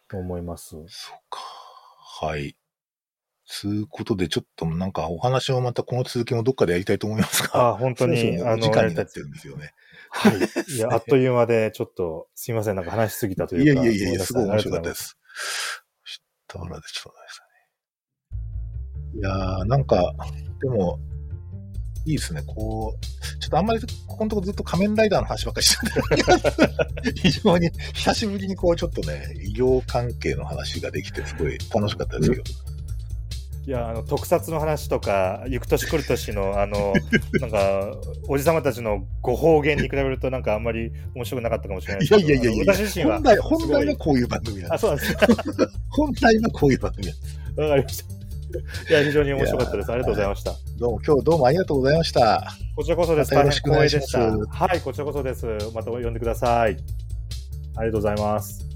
Speaker 2: と思います。
Speaker 1: そうか。はい。つうことで、ちょっとなんかお話をまたこの続きもどっかでやりたいと思いますが。
Speaker 2: あ、本当に、あの、
Speaker 1: 時間になってるんですよね。
Speaker 2: はい。いや、あっという間で、ちょっと、すいません、なんか話しすぎたというか。
Speaker 1: いやいやいやいや、すごい面白かったで
Speaker 2: あ
Speaker 1: す。したらでちょっと待ってくださいね。いやー、なんか、でも、いいですね。こう、ちょっとあんまり、ここのとこずっと仮面ライダーの話ばっかりしてて、非常に久しぶりにこう、ちょっとね、医療関係の話ができて、すごい楽しかったですけど。
Speaker 2: いや、あの、特撮の話とか、行く年来る年の、あの、なんか、おじさまたちのご方言に比べると、なんかあんまり面白くなかったかもしれない
Speaker 1: いやいやいやいや、
Speaker 2: 私自身は
Speaker 1: 本来、本来はこういう番組なん
Speaker 2: あ、
Speaker 1: です。
Speaker 2: そうなんです。
Speaker 1: 本来はこういう番組なんです。
Speaker 2: わかりました。いや、非常に面白かったです。ありがとうございました。
Speaker 1: どうも、今日どうもありがとうございました。
Speaker 2: こちらこそです。
Speaker 1: またよろしくお願いしま。
Speaker 2: はい、こちらこそです。また呼んでください。ありがとうございます。